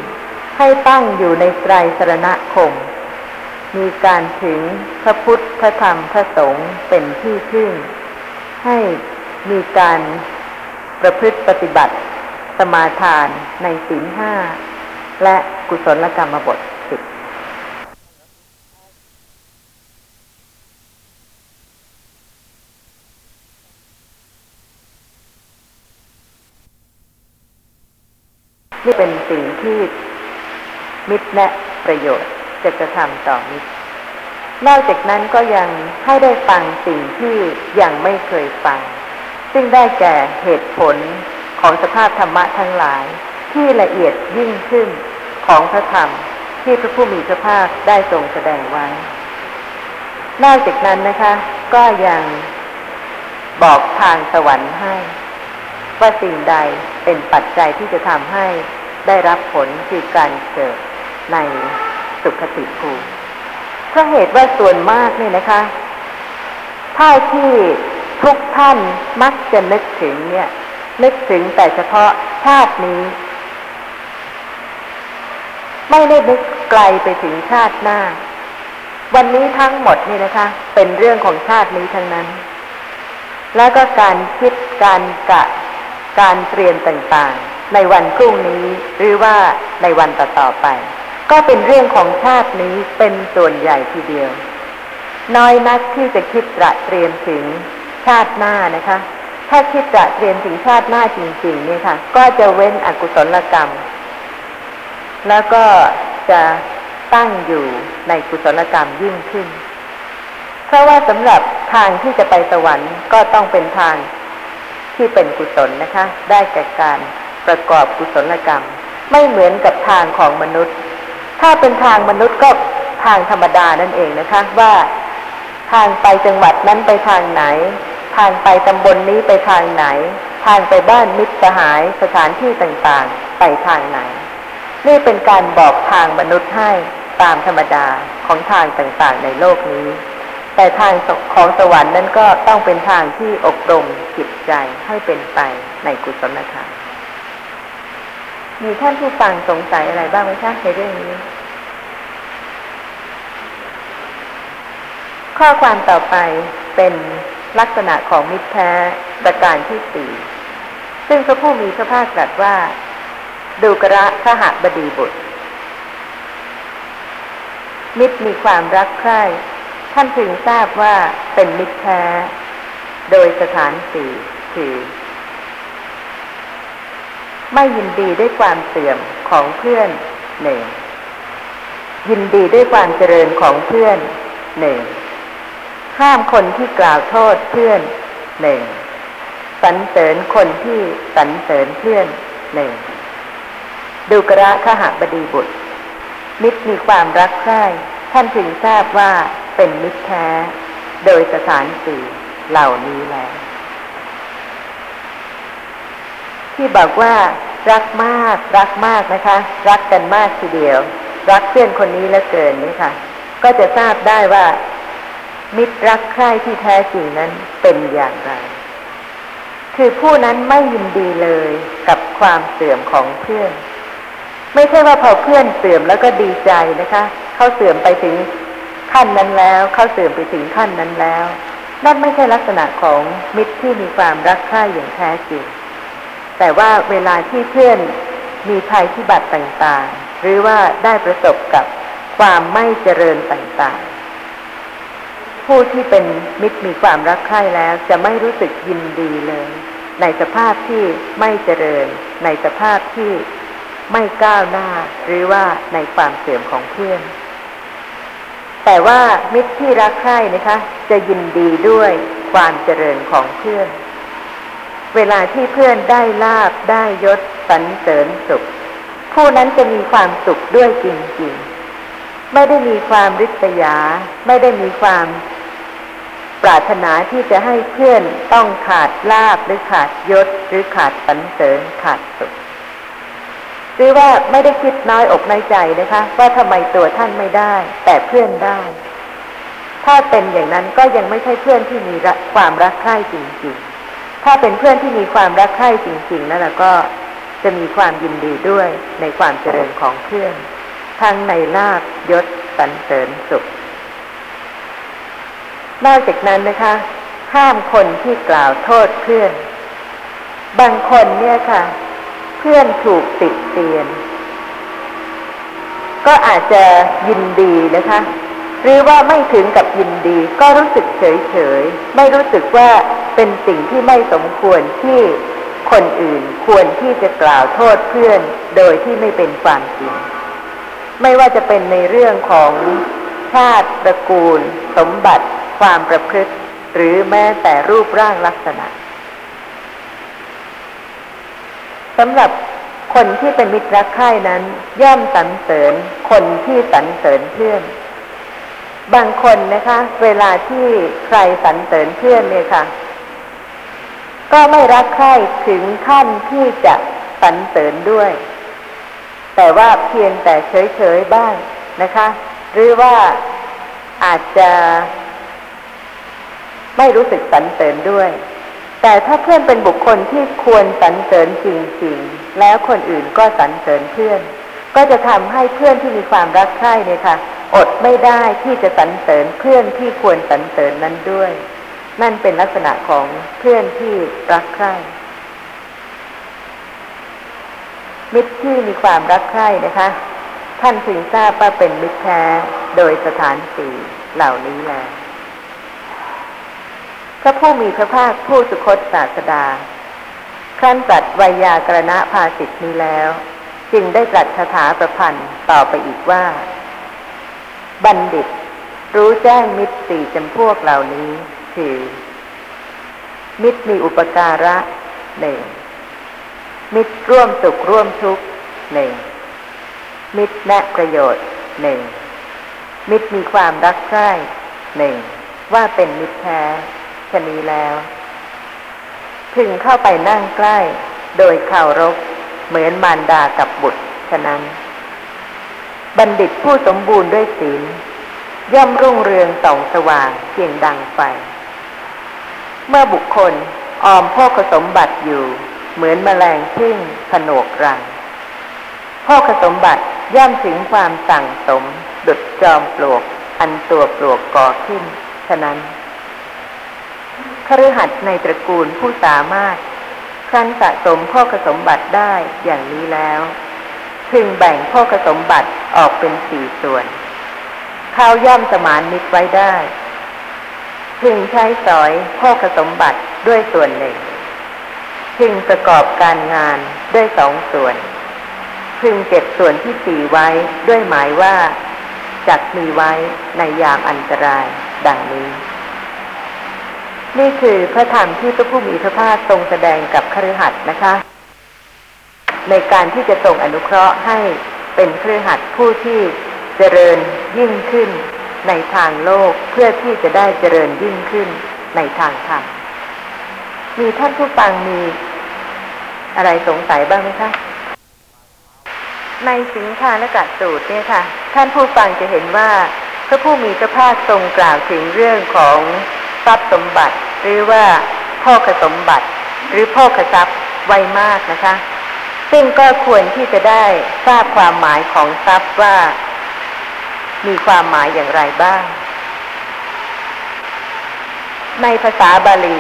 ให้ตั้งอยู่ในไตรสรณคม มีการถึงพระพุทธพระธรรมพระสงฆ์เป็นที่พึ่ง ให้มีการประพฤติปฏิบัติ สมาทานในศีลห้าและกุศลกรรมบทสิบ นี่เป็นสิ่งที่มิตรแนะประโยชน์จะกระทำต่อมิตร นอกจากนั้นก็ยังให้ได้ฟังสิ่งที่ยังไม่เคยฟัง ซึ่งได้แก่เหตุผลของสภาพธรรมะทั้งหลาย ที่ละเอียดยิ่งขึ้นของพระธรรมที่พระผู้มีพระภาคได้ทรงแสดงไว้ นอกจากนั้นนะคะ ก็ยังบอกทางสวรรค์ให้ ว่าสิ่งใดเป็นปัจจัยที่จะทำให้ได้รับผลคือการเกิดในสุขติภูมิเพราะเหตุว่าส่วนมากเนี่ยนะคะถ้าที่ทุกท่านมักจะนึกถึงเนี่ย นึกถึงแต่เฉพาะชาตินี้ ไม่ได้นึกไกลไปถึงชาติหน้า วันนี้ทั้งหมดนี่นะคะ เป็นเรื่องของชาตินี้ทั้งนั้น แล้วก็การคิดการกะ การเตรียมต่างๆ ในวันพรุ่งนี้หรือว่าในวันต่อๆไป ก็เป็นเรื่องของชาตินี้เป็นส่วนใหญ่ทีเดียว น้อยนักที่จะคิดตระเตรียมถึงชาติหน้านะคะ ถ้าคิดตระเตรียมถึงชาติหน้าจริงๆเนี่ยค่ะ ก็จะเว้นอกุศลกรรม แล้วก็จะตั้งอยู่ในกุศลกรรมยิ่งขึ้น เพราะว่าสำหรับทางที่จะไปสวรรค์ก็ต้องเป็นทาง ที่เป็นกุศลนะคะ ได้แก่การประกอบกุศลกรรม ไม่เหมือนกับทางของมนุษย์ ถ้าเป็นทางมนุษย์ก็ทางธรรมดานั่นเองนะคะ ว่าทางไปจังหวัดนั้นไปทางไหน ทางไปตำบลนนี้ไปทางไหน ทางไปบ้านมิตรสหายสถานที่ต่างๆ ไปทางไหน นี่เป็นการบอกทางมนุษย์ให้ตามธรรมดาของทางต่างๆ ในโลกนี้ แต่ทางของสวรรค์นั้นก็ต้องเป็นทางที่อบรมจิต ใจให้เป็นไปในกุศลธรรมมีท่านผู้ฟังสงสัยอะไรบ้างไหมคะในเรื่องนี้ ข้อความต่อไปเป็นลักษณะของมิตรแท้ประการที่สี่ซึ่งพระผู้มีพระภาคตรัสว่า ดูกระขหบดีบุตร มิตรมีความรักใคร่ท่านพึงทราบว่าเป็นมิตรแท้ โดยสถานสี่ คือ ไม่ยินดีด้วยความเสื่อมของเพื่อนหนึ่งยินดีด้วยความเจริญของเพื่อนหนึ่งห้ามคนที่กล่าวโทษเพื่อนหนึ่งสรรเสริญคนที่สรรเสริญเพื่อนหนึ่งดูกระขหบดีบุตร มิตรมีความรักใคร่ท่านพึงทราบว่าเป็นมิตรแท้ โดยสถานสี่เหล่านี้แล้ว ที่บอกว่ารักมาก รักมากนะคะ รักกันมากทีเดียว รักเพื่อนคนนี้แล้วเกินนี่ค่ะ ก็จะทราบได้ว่า มิตรรักใคร่ที่แท้จริงนั้นเป็นอย่างไร คือผู้นั้นไม่ยินดีเลยกับความเสื่อมของเพื่อน ไม่ใช่ว่าพอเพื่อนเสื่อมแล้วก็ดีใจนะคะ เขาเสื่อมไปถึงขั้นนั้นแล้ว เขาเสื่อมไปถึงขั้นนั้นแล้ว นั่นไม่ใช่ลักษณะของมิตรที่มีความรักใคร่อย่างแท้จริง แต่ว่าเวลาที่เพื่อนมีภัยพิบัติต่างๆ หรือว่าได้ประสบกับความไม่เจริญต่างๆ ผู้ที่เป็นมิตรมีความรักใคร่แล้วจะไม่รู้สึกยินดีเลย ในสภาพที่ไม่เจริญ ในสภาพที่ไม่ก้าวหน้า หรือว่าในความเสื่อมของเพื่อน แต่ว่ามิตรที่รักใคร่นะคะ จะยินดีด้วยความเจริญของเพื่อน เวลาที่เพื่อนได้ลาบได้ยศสรรเสริญสุข ผู้นั้นจะมีความสุขด้วยจริงๆ ไม่ได้มีความริษยา ไม่ได้มีความปรารถนาที่จะให้เพื่อนต้องขาดลาบหรือขาดยศหรือขาดสรรเสริญขาดสุขหรือว่าไม่ได้คิดน้อยอกน้อยใจนะคะ ว่าทำไมตัวท่านไม่ได้ แต่เพื่อนได้ ถ้าเป็นอย่างนั้นก็ยังไม่ใช่เพื่อนที่มีความรักใคร่จริงๆ ถ้าเป็นเพื่อนที่มีความรักใคร่จริงๆนั่นแหละก็จะมีความยินดีด้วยในความเจริญของเพื่อน ทั้งในลาบยศสรรเสริญสุข นอกจากนั้นนะคะห้ามคนที่กล่าวโทษเพื่อน บางคนเนี่ยค่ะ เพื่อนถูกติดเตียน ก็อาจจะยินดีนะคะ หรือว่าไม่ถึงกับยินดี ก็รู้สึกเฉยเฉยไม่รู้สึกว่าเป็นสิ่งที่ไม่สมควรที่คนอื่นควรที่จะกล่าวโทษเพื่อนโดยที่ไม่เป็นความจริง ไม่ว่าจะเป็นในเรื่องของชาติตระกูล สมบัติ ความประพฤติ หรือแม้แต่รูปร่างลักษณะสำหรับคนที่เป็นมิตรรักใคร่นั้น ย่อมสรรเสริญคนที่สรรเสริญเพื่อน บางคนนะคะ เวลาที่ใครสรรเสริญเพื่อนเนี่ยค่ะ ก็ไม่รักใคร่ถึงขั้นที่จะสรรเสริญด้วย แต่ว่าเพียงแต่เฉยๆบ้างนะคะ หรือว่าอาจจะไม่รู้สึกสรรเสริญด้วย แต่ถ้าเพื่อนเป็นบุคคลที่ควรสรรเสริญจริงๆ แล้วคนอื่นก็สรรเสริญเพื่อน ก็จะทำให้เพื่อนที่มีความรักใคร่เนี่ยค่ะ อดไม่ได้ที่จะสรรเสริญเพื่อนที่ควรสรรเสริญนั้นด้วย นั่นเป็นลักษณะของเพื่อนที่รักใคร่มิตรที่มีความรักใคร่นะคะ ท่านถึงทราบว่าเป็นมิตรแท้โดยสถานสี่เหล่านี้แล้วพระผู้มีพระภาคผู้สุคตศาสดาครั้นตรัสวยากรณะภาสิทธินี้แล้ว จึงได้ตรัสคาถาประพันธ์ต่อไปอีกว่า บัณฑิต รู้แจ้งมิตรสี่จำพวกเหล่านี้ คือ มิตรมีอุปการะหนึ่งมิตรร่วมสุขร่วมทุกข์หนึ่งมิตรแนะประโยชน์หนึ่งมิตรมีความรักใคร่หนึ่งว่าเป็นมิตรแท้ชนีแล้วพึงเข้าไปนั่งใกล้ โดยเคารพเหมือนมารดากับบุตรฉะนั้น บัณฑิตผู้สมบูรณ์ด้วยศีล ย่อมรุ่งเรืองส่องสว่างเพียงดังไฟ เมื่อบุคคลออมพ่อกสมบัติอยู่ เหมือนแมลงพึ่งผนวกรังพ่อกสมบัติย่อมถึงความสั่งสม ดุดจอมปลวก อันตัวปลวกก่อขึ้น ฉะนั้นคฤหัสถ์ในตระกูลผู้สามารถครั้นสะสมพ่อกสมบัติได้อย่างนี้แล้ว พึงแบ่งพ่อกสมบัติออกเป็นสี่ส่วน ข้าวย่อมสมานมิตรไว้ได้ พึงใช้สอยพ่อกสมบัติด้วยส่วนหนึ่ง พึงประกอบการงานด้วยสองส่วน พึงเก็บส่วนที่สี่ไว้ด้วยหมายว่าจักมีไว้ในยามอันตรายดังนี้ นี่คือพระธรรมที่พระผู้มีพระภาคทรงแสดงกับครือหัดนะคะ ในการที่จะทรงอนุเคราะห์ให้เป็นเครือหัดผู้ที่เจริญยิ่งขึ้นในทางโลกเพื่อที่จะได้เจริญยิ่งขึ้นในทางธรรมมีท่านผู้ฟังมีอะไรสงสัยบ้างไหมคะ ในสิงคาและกัดสูตรเนี่ยค่ะ ท่านผู้ฟังจะเห็นว่าพระผู้มีพระภาคทรงกล่าวถึงเรื่องของทรัพย์สมบัติ หรือว่าพ่อขสมบัติ หรือพ่อขทรัพย์ไวมากนะคะ ซึ่งก็ควรที่จะได้ทราบความหมายของทรัพย์ว่า มีความหมายอย่างไรบ้าง ในภาษาบาลี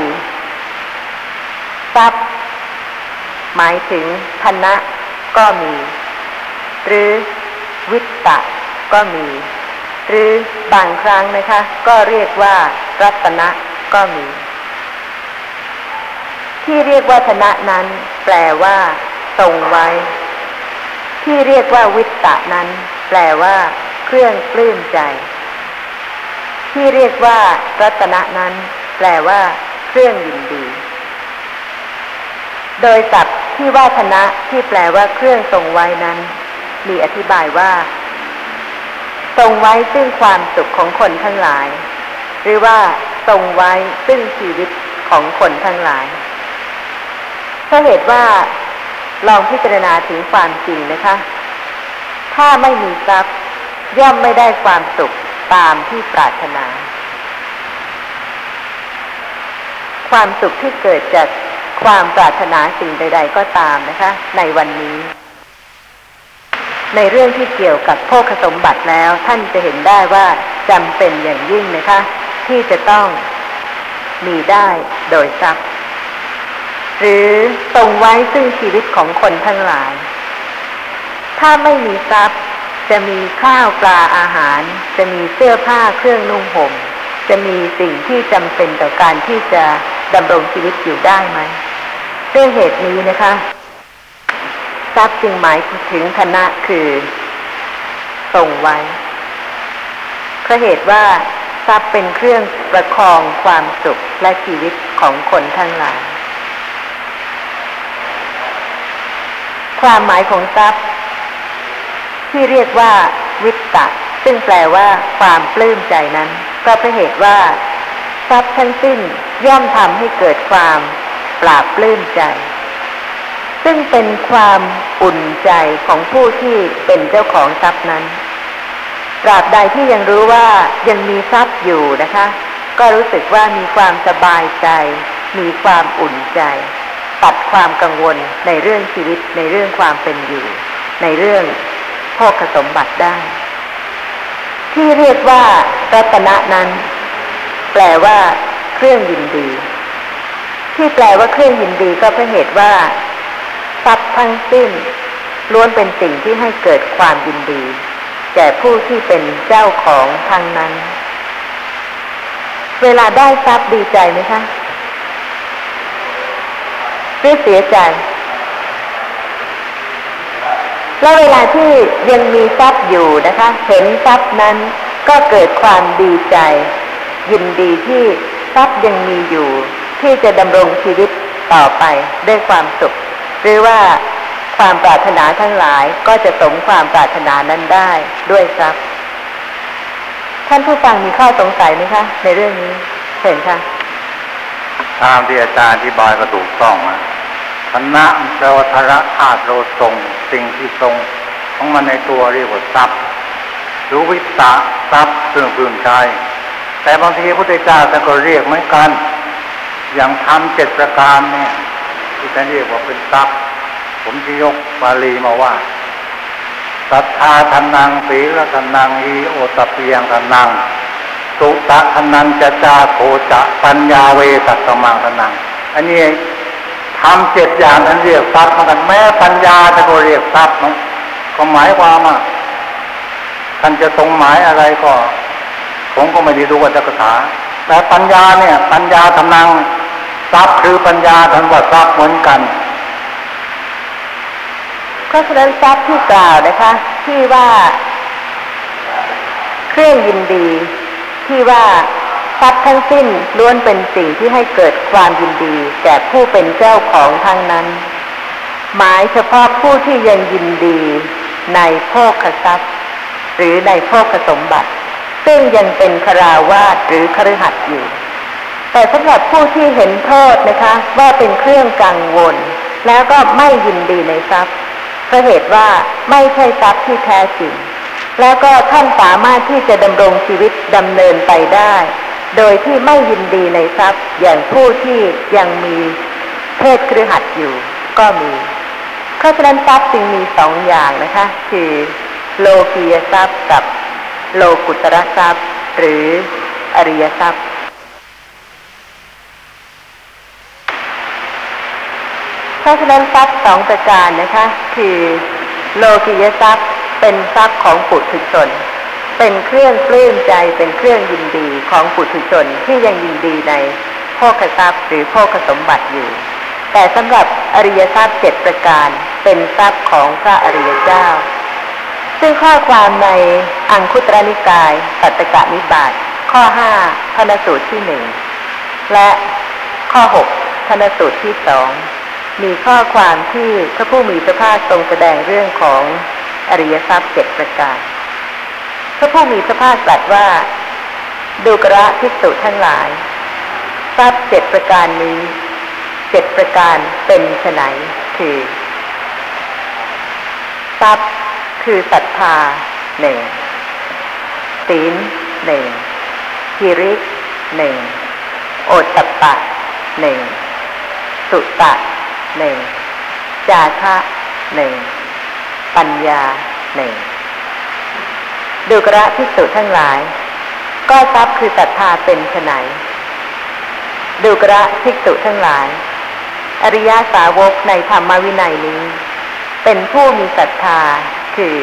ทรัพย์ หมายถึงธนะก็มี หรือวิตตะก็มี หรือบางครั้งนะคะ ก็เรียกว่า รัตนะก็มี ที่เรียกว่าธนะนั้น แปลว่า ทรงไว้ ที่เรียกว่าวิตตะนั้น แปลว่า เครื่องปลื้มใจ ที่เรียกว่ารัตนะนั้น แปลว่า เครื่องยินดี โดยศัพท์ที่ว่าธนะที่แปลว่าเครื่องทรงไว้นั้น มีอธิบายว่า ทรงไว้ซึ่งความสุขของคนทั้งหลาย หรือว่าทรงไว้ซึ่งชีวิตของคนทั้งหลายเพราะเหตุว่า ลองพิจารณาถึงความจริงนะคะ ถ้าไม่มีทรัพย์ย่อมไม่ได้ความสุขตามที่ปรารถนา ความสุขที่เกิดจากความปรารถนาสิ่งใด ๆ ก็ตามนะคะ ในวันนี้ ในเรื่องที่เกี่ยวกับโภคสมบัติแล้ว ท่านจะเห็นได้ว่าจำเป็นอย่างยิ่งนะคะ ที่จะต้องมีได้โดยทรัพย์ หรือทรงไว้ซึ่งชีวิตของคนทั้งหลาย ถ้าไม่มีทรัพย์จะมีข้าวปลาอาหาร จะมีเสื้อผ้าเครื่องนุ่งห่ม จะมีสิ่งที่จำเป็นต่อการที่จะดำรงชีวิตอยู่ได้ไหมด้วยเหตุนี้นะคะ ทรัพย์จึงหมายถึงธนะคือทรงไว้เพราะเหตุว่าทรัพย์เป็นเครื่องประคองความสุขและชีวิตของคนทั้งหลาย ความหมายของทรัพย์ ที่เรียกว่าวิตตะซึ่งแปลว่าความปลื้มใจนั้น ก็เพราะเหตุว่า ทรัพย์ทั้งสิ้นย่อมทำให้เกิดความปราบปลื้มใจ ซึ่งเป็นความอุ่นใจของผู้ที่เป็นเจ้าของทรัพย์นั้นตราบใดที่ยังรู้ว่ายังมีทรัพย์อยู่นะคะ ก็รู้สึกว่ามีความสบายใจ มีความอุ่นใจ ตัดความกังวลในเรื่องชีวิตในเรื่องความเป็นอยู่ ในเรื่องโภคสมบัติได้ ที่เรียกว่ารัตนะนั้น แปลว่า เครื่องยินดี ที่แปลว่าเครื่องยินดีก็เพราะเหตุว่าทรัพย์ทั้งสิ้นล้วนเป็นสิ่งที่ให้เกิดความยินดี แก่ผู้ที่เป็นเจ้าของทั้งนั้น เวลาได้ทรัพย์ดีใจไหมคะ หรือเสียใจ แล้วเวลาที่ยังมีทรัพย์อยู่นะคะ เห็นทรัพย์นั้นก็เกิดความดีใจ ยินดีที่ทรัพย์ยังมีอยู่ ที่จะดำรงชีวิตต่อไปด้วยความสุข หรือว่าความปรารถนาทั้งหลายก็จะสมความปรารถนานั้นได้ด้วยทรัพย์ ท่านผู้ฟังมีข้อสงสัยไหมคะ ในเรื่องนี้เห็นค่ะ ตามที่อาจารย์อธิบายก็ถูกต้องนะธนะแปลว่าธระธาตุโลทรง สิ่งที่ทรงของมันในตัวเรียกว่าทรัพย์หรือวิตะทรัพย์เครื่องพึงใจแต่บางทีพระพุทธเจ้าท่านก็เรียกเหมือนกัน อย่างทำเจ็ดประการเนี่ยที่ท่านเรียกว่าเป็นทรัพย์ ผมจะยกบาลีมาว่าศรัทธาทานังศีลทานังอีโอตเปียงทานัง สุตะทนันจะจาโคจะปัญญาเวสัตตมังทนังอันนี้ทำเจ็ดอย่างท่านเรียกทรัพย์เหมือนกันแม้ปัญญาท่านก็เรียกทรัพย์เนาะก็หมายความว่าท่านจะตรงหมายอะไรก็ ผมก็ไม่ได้รู้ว่าจะกถาแต่ปัญญาเนี่ย ปัญญาทนังทรัพย์คือปัญญาท่านว่าทรัพย์เหมือนกันเพราะฉะนั้นทรัพย์ที่กล่าวนะคะ ที่ว่าเครื่องยินดี ที่ว่าทรัพย์ทั้งสิ้นล้วนเป็นสิ่งที่ให้เกิดความยินดีแก่ผู้เป็นเจ้าของทั้งนั้น หมายเฉพาะผู้ที่ยังยินดีในโภคทรัพย์ หรือในโภคสมบัติ ซึ่งยังเป็นคราวาสหรือคฤหัสถ์อยู่ แต่สำหรับผู้ที่เห็นโทษนะคะ ว่าเป็นเครื่องกังวล แล้วก็ไม่ยินดีในทรัพย์เพราะเหตุว่าไม่ใช่ทรัพย์ที่แท้จริง แล้วก็ท่านสามารถที่จะดำรงชีวิตดำเนินไปได้ โดยที่ไม่ยินดีในทรัพย์อย่างผู้ที่ยังมีเพศครือขัดอยู่ก็มีเพราะฉะนั้นทรัพย์จึงมีสองอย่างนะคะ คือโลกียทรัพย์กับโลกุตระทรัพย์ หรืออริยทรัพย์ เพราะฉะนั้นทรัพย์สองประการนะคะ คือโลกิยทรัพย์ เป็นทรัพย์ของปุถุชน เป็นเครื่องปลื้มใจเป็นเครื่องยินดีของปุถุชนที่ยังยินดีในโภคทรัพย์หรือโภคสมบัติอยู่ แต่สำหรับอริยทรัพย์เจ็ดประการเป็นทรัพย์ของพระอริยเจ้า ซึ่งข้อความในอังคุตรนิกายปัตตกะนิบาตข้อห้าธนสูตรที่หนึ่งและข้อหกธนสูตรที่สองมีข้อความที่พระผู้มีพระภาคทรงแสดงเรื่องของ อริยทรัพย์เจ็ดประการ พระผู้มีพระภาคตรัสว่า ดูกระภิกษุทั้งหลาย ทรัพย์เจ็ดประการนี้เจ็ดประการเป็นไนคือทรัพย์คือศรัทธาหนึ่งศีลหนึ่งฮิริหนึ่งโอตตปปะหนึ่งสุตะหนึ่งจาคะหนึ่ง ปัญญาหนึ่งดูกระพิสุทั้งหลาย ก็ทรัพย์คือศรัทธาเป็นไฉนดูกระภิกษุทั้งหลาย อริยสาวกในธรรมวินัยนี้ เป็นผู้มีศรัทธาคือ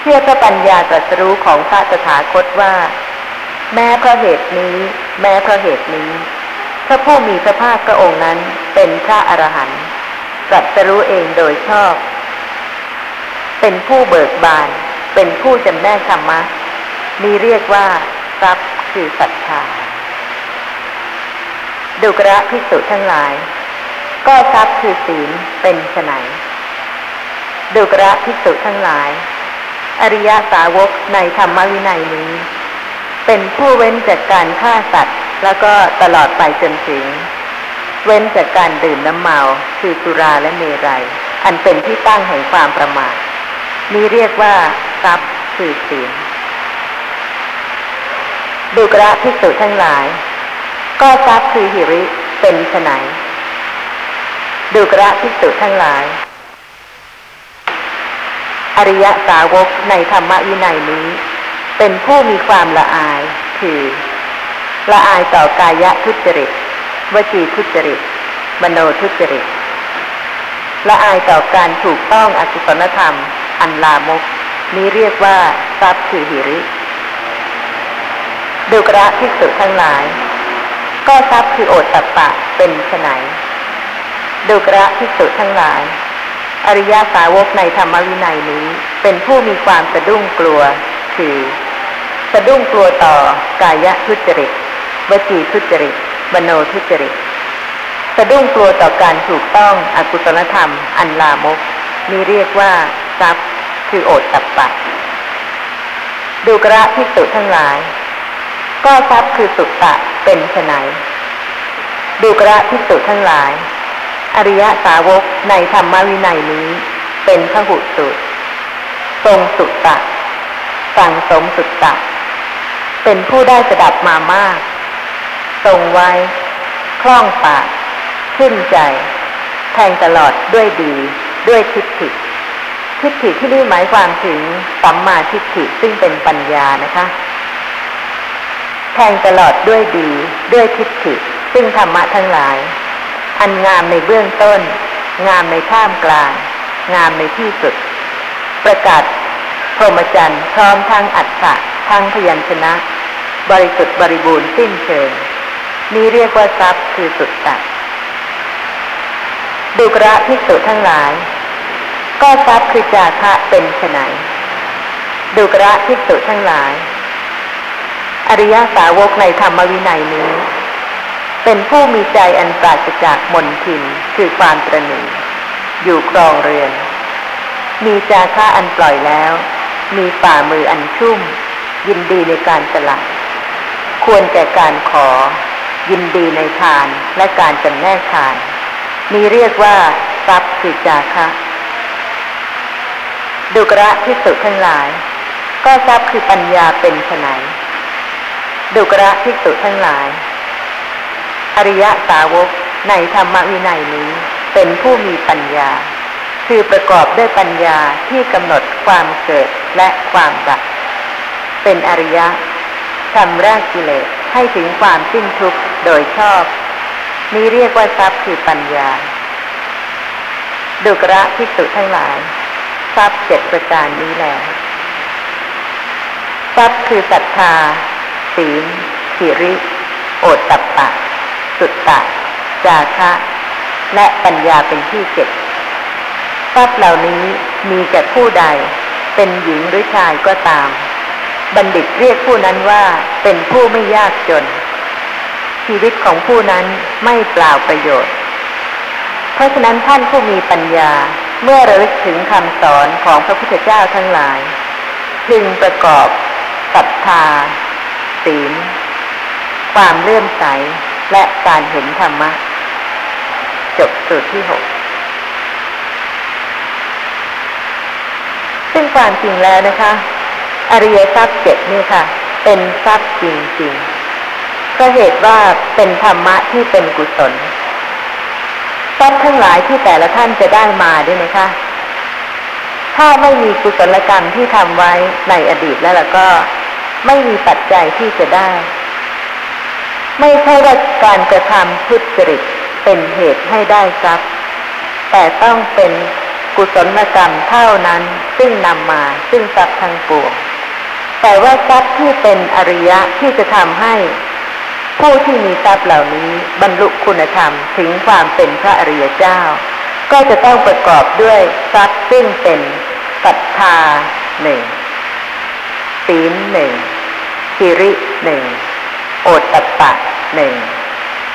เชื่อพระปัญญาตรัสรู้ของพระตถาคตว่า แม้เพราะเหตุนี้ แม้เพราะเหตุนี้ พระผู้มีพระภาคพระองค์นั้นเป็นพระอรหันต์ตรัสรู้เองโดยชอบ เป็นผู้เบิกบาน เป็นผู้จำแนกธรรมะนี่เรียกว่าทรัพย์คือศรัทธาดุกระภิกษุทั้งหลาย ก็ทรัพย์คือศีลเป็นไฉนดุกระภิกษุทั้งหลาย อริยสาวกในธรรมวินัยนี้ เป็นผู้เว้นจากการฆ่าสัตว์ แล้วก็ตลอดไปจนถึง เว้นจากการดื่มน้ำเมาคือสุราและเมรัย อันเป็นที่ตั้งแห่งความประมาท นี้เรียกว่าทรัพย์คือศีลดุกระภิกษุทั้งหลาย ก็ทรัพย์คือหิริเป็นไฉนดุกระภิกษุทั้งหลาย อริยสาวกในธรรมวินัยนี้ เป็นผู้มีความละอายคือ ละอายต่อกายทุจริต วจีทุจริต มโนทุจริต ละอายต่อการถูกต้องอกุศลธรรม อันลามก นี้เรียกว่าทรัพย์คือหิริดุกระภิกษุทั้งหลาย ก็ทรัพย์คือโอตตปปะเป็นไฉนดุกระภิกษุทั้งหลาย อริยสาวกในธรรมวินัยนี้ เป็นผู้มีความสะดุ้งกลัว คือสะดุ้งกลัวต่อกายทุจริตวจีทุจริตมโนทุจริตสะดุ้งกลัวต่อการถูกต้องอกุศลธรรม อันลามก นี้เรียกว่าทรัพย์ คือโอตตัปปะดูกระพิสุทั้งหลาย ก็ทรัพย์คือสุตตะเป็นไฉนดูกระพิสุทั้งหลาย อริยสาวกในธรรมวินัยนี้ เป็นพระหุสุตทรงสุตตะสั่งสมสุตตะ เป็นผู้ได้สดับมามาก ทรงไว้ คล่องปาก ขึ้นใจ แทงตลอดด้วยดี ด้วยทิฏฐิ ทิฏฐิที่นี่หมายความถึงสัมมาทิฏฐิซึ่งเป็นปัญญานะคะ แทงตลอดด้วยดีด้วยทิฏฐิ ซึ่งธรรมะทั้งหลาย อันงามในเบื้องต้น งามในท่ามกลาง งามในที่สุด ประกาศพรหมจรรย์พร้อมทั้งอัฏฐะทั้งพยัญชนะ บริสุทธิ์บริบูรณ์สิ้นเชิงนี้เรียกว่าทรัพย์คือสุดตัดดุกระภิกษุทั้งหลาย ก็ทรัพย์คือจาคะเป็นไฉนดุกระภิกษุทั้งหลาย อริยสาวกในธรรมวินัยนี้ เป็นผู้มีใจอันปราศจากมนทินคือความตรณีอยู่ครองเรือน มีจาคะอันปล่อยแล้ว มีฝ่ามืออันชุ่ม ยินดีในการสละควรแก่การขอ ยินดีในทานและการจำแนกทานนี้เรียกว่าทรัพย์คือจาคะ ดุกระพิสุทั้งหลาย ก็ทรัพย์คือปัญญาเป็นไนดุกระพิสุทั้งหลาย อริยสาวกในธรรมวินัยนี้เป็นผู้มีปัญญา คือประกอบด้วยปัญญาที่กำหนดความเกิดและความดับ เป็นอริยะทำแรกกิเลสให้ถึงความสิ้นทุกข์โดยชอบ นี้เรียกว่าทรัพย์คือปัญญา ดุกระพิสุทั้งหลาย ทรัพย์เจ็ดประการนี้แหละทรัพย์คือศรัทธา ศีลขิริ โอตตัปปะ สุตตะ จาคะ และปัญญาเป็นที่เก็บทรัพย์เหล่านี้มีแก่ผู้ใด เป็นหญิงหรือชายก็ตาม บัณฑิตเรียกผู้นั้นว่าเป็นผู้ไม่ยากจน ชีวิตของผู้นั้นไม่เปล่าประโยชน์ เพราะฉะนั้นท่านผู้มีปัญญา เมื่อระลึกถึงคำสอนของพระพุทธเจ้าทั้งหลาย พึงประกอบศรัทธา ศีล ความเลื่อมใส และการเห็นธรรมะ จบสูตรที่หกซึ่งความจริงแล้วนะคะ อริยทรัพย์เจ็ดนี่ค่ะ เป็นทรัพย์จริงๆก็เหตุว่าเป็นธรรมะที่เป็นกุศล ทรัพย์ทั้งหลายที่แต่ละท่านจะได้มาได้วยนะคะถ้าไม่มีกุศลกรรมที่ทำไว้ในอดีตแล้วล่ะก็ไม่มีปัจจัยที่จะได้ ไม่ใช่ว่าการกระทำทุจริตเป็นเหตุให้ได้ทรัพย์ แต่ต้องเป็นกุศลกรรมเท่านั้นซึ่งนำมาซึ่งทรัพย์ทั้งปวงแต่ว่าทรัพย์ที่เป็นอริยะที่จะทำให้ ผู้ที่มีทรัพย์เหล่านี้บรรลุคุณธรรมถึงความเป็นพระอริยเจ้า ก็จะต้องประกอบด้วยทรัพย์ซึ่งเป็นศรัทธาหนึ่งศีลหนึ่งคิริหนึ่งโอตตปะหนึ่ง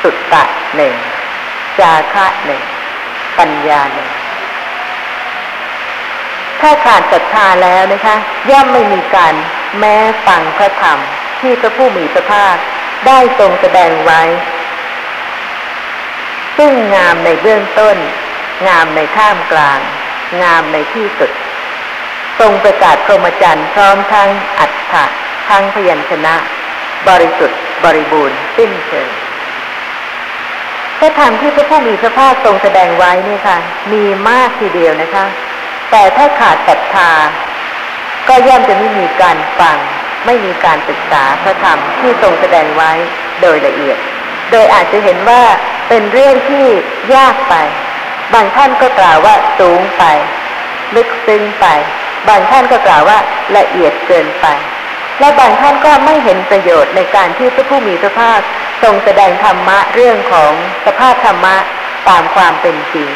สุตตะหนึ่งจาคะหนึ่งปัญญาหนึ่งถ้าขาดศรัทธาแล้วนะคะ ย่อมไม่มีการแม้ฟังพระธรรมที่พระผู้มีพระภาค ได้ทรงแสดงไว้ ซึ่งงามในเบื้องต้น งามในท่ามกลาง งามในที่สุด ทรงประกาศพรหมจรรย์พร้อมทั้งอัฏฐะทั้งพยัญชนะ บริสุทธิ์บริบูรณ์สิ้นเชิงพระธรรมที่พระผู้มีพระภาคทรงแสดงไว้นี่ค่ะ มีมากทีเดียวนะคะ แต่ถ้าขาดศรัทธา ก็ย่อมจะไม่มีการฟัง ไม่มีการศึกษาพระธรรมที่ทรงแสดงไว้โดยละเอียด โดยอาจจะเห็นว่าเป็นเรื่องที่ยากไป บางท่านก็กล่าวว่าสูงไป ลึกซึ้งไป บางท่านก็กล่าวว่าละเอียดเกินไป และบางท่านก็ไม่เห็นประโยชน์ในการที่พระผู้มีพระภาคทรงแสดงธรรมะเรื่องของสภาพธรรมะตามความเป็นจริง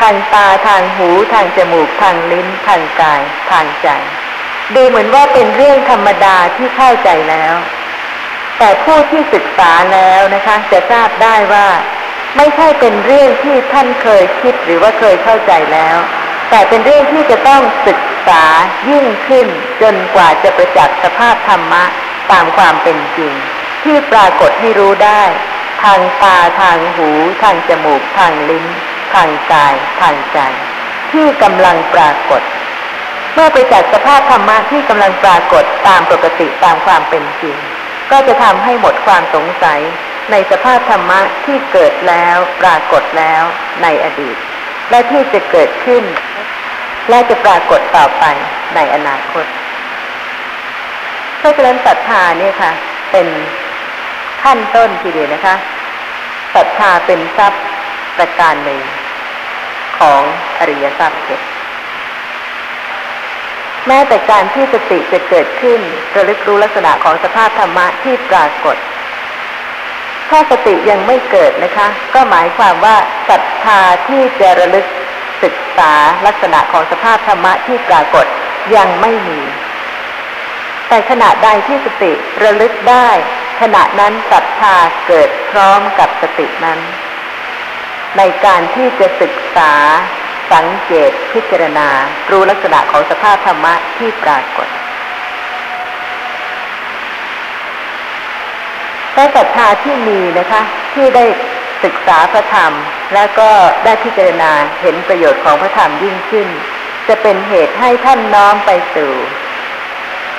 ทางตาทางหูทางจมูกทางลิ้นทางกาย ทางใจ ดูเหมือนว่าเป็นเรื่องธรรมดาที่เข้าใจแล้ว แต่ผู้ที่ศึกษาแล้วนะคะ จะทราบได้ว่า ไม่ใช่เป็นเรื่องที่ท่านเคยคิดหรือว่าเคยเข้าใจแล้ว แต่เป็นเรื่องที่จะต้องศึกษายิ่งขึ้น จนกว่าจะประจักษ์สภาพธรรมะตามความเป็นจริง ที่ปรากฏให้รู้ได้ ทางตาทางหู ทางจมูก ทางลิ้น ทางกาย ทางใจ ที่กำลังปรากฏ เมื่อไปจักสภาพธรรมะที่กำลังปรากฏตามปกติตามความเป็นจริง ก็จะทำให้หมดความสงสัยในสภาพธรรมะที่เกิดแล้วปรากฏแล้วในอดีต และที่จะเกิดขึ้น และจะปรากฏต่อไปในอนาคตเพราะฉะนั้นศรัทธาเนี่ยค่ะ เป็นขั้นต้นทีเดียวนะคะศรัทธาเป็นทรัพย์ประการหนึ่งของอริยทรัพย์เจ็ด แม้แต่การที่สติจะเกิดขึ้นระลึกรู้ลักษณะของสภาพธรรมะที่ปรากฏ ถ้าสติยังไม่เกิดนะคะ ก็หมายความว่าศรัทธาที่จะระลึกศึกษาลักษณะของสภาพธรรมะที่ปรากฏยังไม่มี แต่ขณะใดที่สติระลึกได้ ขณะนั้นศรัทธาเกิดพร้อมกับสตินั้น ในการที่จะศึกษา สังเกตพิจารณารู้ลักษณะของสภาพธรรมะที่ปรากฏแต่ศรัทธาที่มีนะคะ ที่ได้ศึกษาพระธรรม และก็ได้พิจารณาเห็นประโยชน์ของพระธรรมยิ่งขึ้น จะเป็นเหตุให้ท่านน้อมไปสู่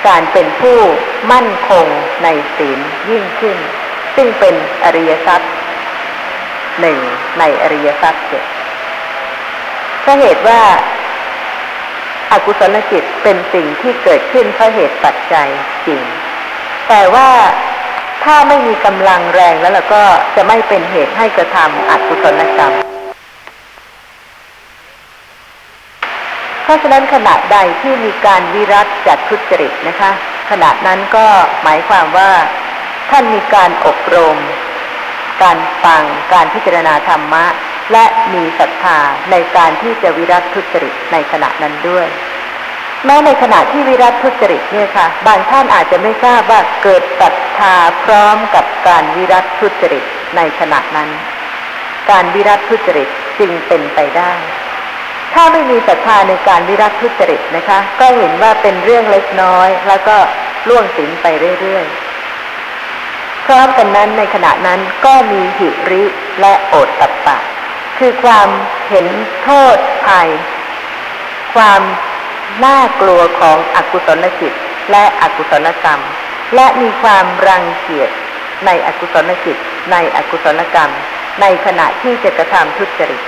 การเป็นผู้มั่นคงในศีลยิ่งขึ้น ซึ่งเป็นอริยทรัพย์หนึ่งในอริยทรัพย์เจ็ด ก็เหตุว่าอากุศลจิตเป็นสิ่งที่เกิดขึ้นเพราะเหตุปัจจัยจริง แต่ว่าถ้าไม่มีกำลังแรงแล้วเราก็จะไม่เป็นเหตุให้กระทำอกุศลกรรม เพราะฉะนั้นขณะใดที่มีการวิรัตจากทุจริตนะคะ ขณะนั้นก็หมายความว่าท่านมีการอบรม การฟังการพิจารณาธรรมะ และมีศรัทธาในการที่จะวิรัตทุจริตในขณะนั้นด้วย แม้ในขณะที่วิรัตทุจริตเนี่ยค่ะ บางท่านอาจจะไม่ทราบว่าเกิดศรัทธาพร้อมกับการวิรัตทุจริตในขณะนั้น การวิรัตทุจริตจึงเป็นไปได้ ถ้าไม่มีศรัทธาในการวิรัตทุจริตนะคะ ก็เห็นว่าเป็นเรื่องเล็กน้อย แล้วก็ล่วงสินไปเรื่อยๆพร้อมกันนั้นในขณะนั้นก็มีหิริและโอตตัปปะ คือความเห็นโทษภัย ความน่ากลัวของอกุศลจิตและอกุศลกรรม และมีความรังเกียจในอกุศลจิตในอกุศลกรรม ในขณะที่จะกระทำทุจริต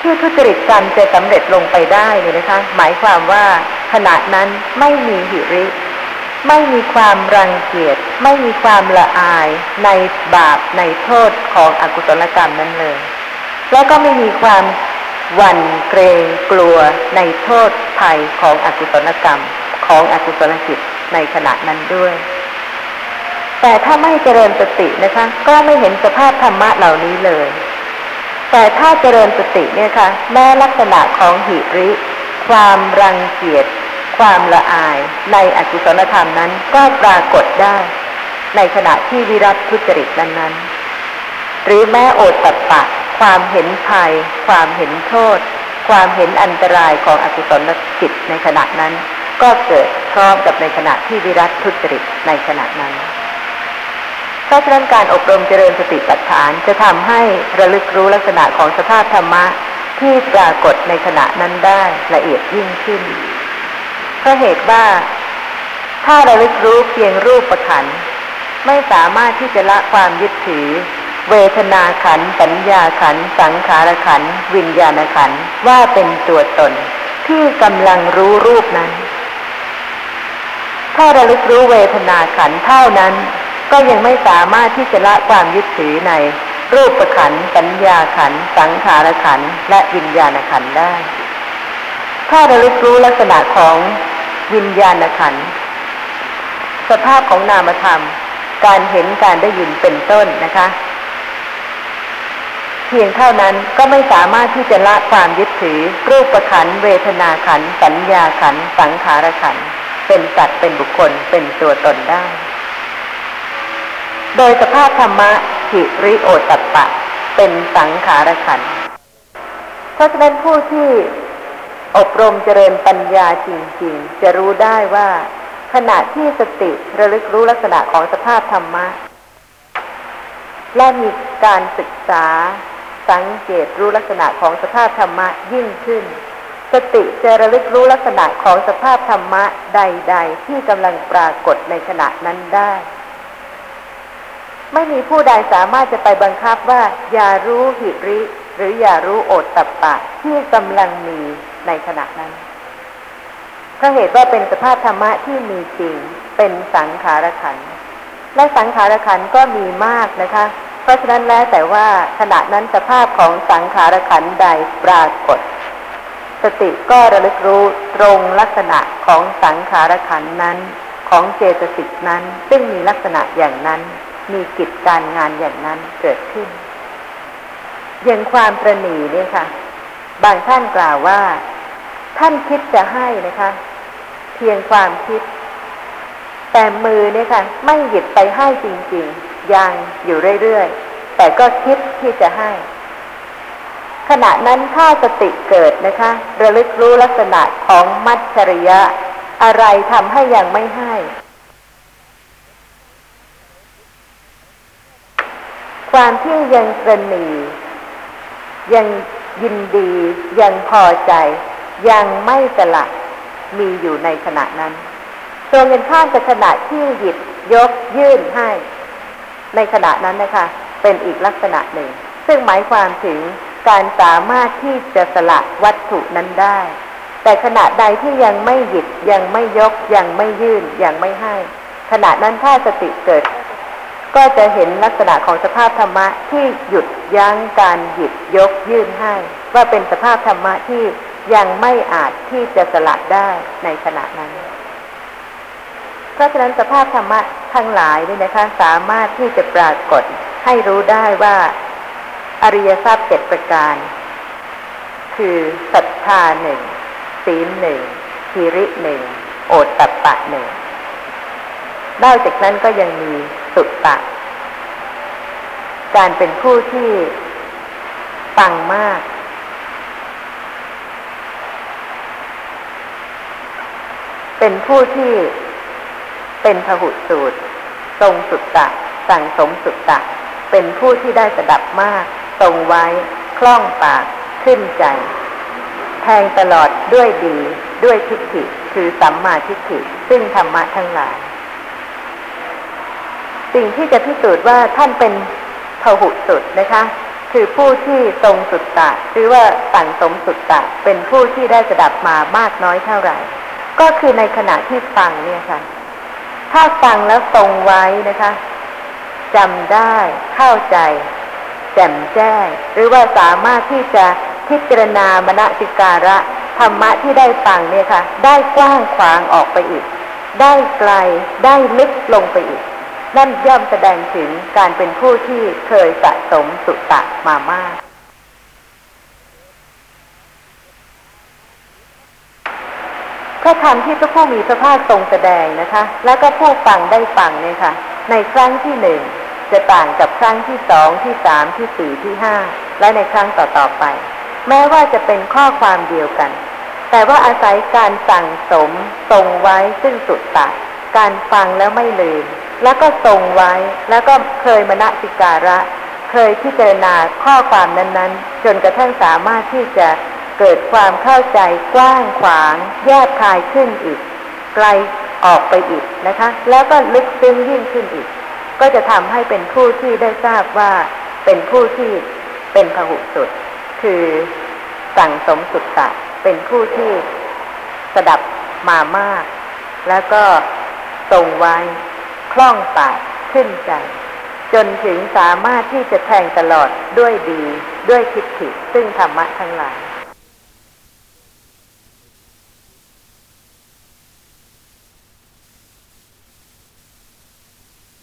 ที่ทุจริตกรรมจะสำเร็จลงไปได้เนี่ยนะคะ หมายความว่าขณะนั้นไม่มีหิริ ไม่มีความรังเกียจไม่มีความละอายในบาปในโทษของอกุศลกรรมนั้นเลย แล้วก็ไม่มีความหวั่นเกรงกลัวในโทษภัยของอกุศลกรรมของอกุศลจิตในขณะนั้นด้วย แต่ถ้าไม่เจริญสตินะคะ ก็ไม่เห็นสภาพธรรมะเหล่านี้เลย แต่ถ้าเจริญสติเนี่ยค่ะแม้ลักษณะของหิริ ความรังเกียจความละอายในอกุศลธรรมนั้นก็ปรากฏได้ ในขณะที่วิรัตทุจริตนั้นๆหรือแม้โอตตัปปะ ความเห็นภัย ความเห็นโทษ ความเห็นอันตรายของอกุศลจิตในขณะนั้น ก็เกิดพร้อมกับในขณะที่วิรัตทุจริตในขณะนั้นเพราะฉะนั้นการอบรมเจริญสติปัฏฐานจะทำให้ระลึกรู้ลักษณะของสภาพธรรมะที่ปรากฏในขณะนั้นได้ละเอียดยิ่งขึ้นเพราะเหตุว่า ถ้าระลึกรู้เพียงรูปประขันไม่สามารถที่จะละความยึดถือ เวทนาขันสัญญาขันสังขารขันวิญญาณขันว่าเป็นตัวตน ที่กำลังรู้รูปนั้น ถ้าระลึกรู้เวทนาขันเท่านั้น ก็ยังไม่สามารถที่จะละความยึดถือใน รูปขันสัญญาขันสังขารขันและวิญญาณขันได้ ถ้าระลึกรู้ลักษณะของวิญญาณขันสภาพของนามธรรม การเห็นการได้ยินเป็นต้นนะคะ พียงเท่านั้นก็ไม่สามารถที่จะละความยึดถือ รูปประขันเวทนาขันสัญญาขันสังขารขันเป็นสัตว์เป็นบุคคลเป็นตัวตนได้ โดยสภาพธรรมะหิริโอตตัปปะ เป็นสังขารขันเพราะฉะนั้นผู้ที่อบรมเจริญปัญญาจริง ๆ จะรู้ได้ว่า ขณะที่สติระลึกรู้ลักษณะของสภาพธรรมะและมีการศึกษา สังเกตรู้ลักษณะของสภาพธรรมะยิ่งขึ้น สติจะระลึกรู้ลักษณะของสภาพธรรมะใด ๆ ที่กำลังปรากฏในขณะนั้นได้ ไม่มีผู้ใดสามารถจะไปบังคับว่า อย่ารู้หิริ หรืออย่ารู้โอตตัปปะที่กำลังมีในขณะนั้นเพราะเหตุว่าเป็นสภาพธรรมะที่มีจริง เป็นสังขารขันและสังขารขันก็มีมากนะคะ เพราะฉะนั้นแล้วแต่ว่าขณะนั้นสภาพของสังขารขันใดปรากฏ สติก็ระลึกรู้ตรงลักษณะของสังขารขันนั้น ของเจตสิกนั้น ซึ่งมีลักษณะอย่างนั้น มีกิจการงานอย่างนั้นเกิดขึ้นอย่างความประหนีเนี่ยค่ะ บางท่านกล่าวว่า ท่านคิดจะให้นะคะ เพียงความคิด แต่มือเนี่ยค่ะ ไม่หยิบไปให้จริง ๆ ยังอยู่เรื่อยๆ แต่ก็คิดที่จะให้ ขณะนั้นถ้าสติเกิดนะคะ ระลึกรู้ลักษณะของมัจฉริยะ อะไรทำให้ยังไม่ให้ ความที่ยังตรณียังยินดี ยังพอใจ ยังไม่สละมีอยู่ในขณะนั้นตรงกันข้ามกับขณะที่หยิบยกยื่นให้ ในขณะนั้นนะคะเป็นอีกลักษณะหนึ่ง ซึ่งหมายความถึงการสามารถที่จะสละวัตถุนั้นได้ แต่ขณะใดที่ยังไม่หยิบยังไม่ยกยังไม่ยื่นยังไม่ให้ ขณะนั้นถ้าสติเกิด ก็จะเห็นลักษณะของสภาพธรรมะที่หยุดยั้งการหยิบยกยื่นให้ ว่าเป็นสภาพธรรมะที่ยังไม่อาจที่จะสละได้ในขณะนั้น เพราะฉะนั้นสภาพธรรมะทั้งหลายนี่นะคะ สามารถที่จะปรากฏให้รู้ได้ว่าอริยทรัพย์เจ็ดประการ คือศรัทธาหนึ่งศีลหนึ่งทีริหนึ่งโอตตัปปะหนึ่งนอกจากนั้นก็ยังมีสุตตะ การเป็นผู้ที่ฟังมาก เป็นผู้ที่ เป็นพหุสูตร ทรงสุตตะ สั่งสมสุตตะ เป็นผู้ที่ได้สดับมาก ทรงไว้ คล่องปาก ขึ้นใจ แทงตลอดด้วยดี ด้วยทิฏฐิ คือสัมมาทิฏฐิ ซึ่งธรรมะทั้งหลาย สิ่งที่จะพิสูจน์ว่าท่านเป็นพหุสุดนะคะคือผู้ที่ทรงสุตตะหรือว่าสั่งสมสุตตะ เป็นผู้ที่ได้สดับมามากน้อยเท่าไหร่ ก็คือในขณะที่ฟังเนี่ยค่ะ ถ้าฟังแล้วทรงไว้นะคะจำได้เข้าใจ แจ่มแจ้ง หรือว่าสามารถที่จะพิจารณามณสิการะธรรมะที่ได้ฟังเนี่ยค่ะ ได้กว้างขวางออกไปอีก ได้ไกลได้ลึกลงไปอีก นั่นย่อมแสดงถึงการเป็นผู้ที่เคยสะสมสุตตะมามาก พระธรรมที่พระผู้มีพระภาคทรงแสดงนะคะ แล้วก็ผู้ฟังได้ฟังเนี่ยค่ะ ในครั้งที่หนึ่งจะต่างกับครั้งที่สองที่สามที่สี่ที่ห้าและในครั้งต่อๆไป แม้ว่าจะเป็นข้อความเดียวกัน แต่ว่าอาศัยการสั่งสมทรงไว้ซึ่งสุดตะการฟังแล้วไม่ลืม แล้วก็ทรงไว้แล้วก็เคยมณสิการะ เคยพิจารณาข้อความนั้นๆ จนกระทั่งสามารถที่จะ เกิดความเข้าใจกว้างขวาง แยกคายขึ้นอีก ไกลออกไปอีกนะคะ แล้วก็ลึกซึ้งยิ่งขึ้นอีก ก็จะทำให้เป็นผู้ที่ได้ทราบว่าเป็นผู้ที่เป็นพหุสุด คือสั่งสมสุตตะเป็นผู้ที่สดับมามาก แล้วก็ทรงไว้คล่องปากขึ้นใจ จนถึงสามารถที่จะแทงตลอดด้วยดีด้วยทิฏฐิซึ่งธรรมะทั้งหลาย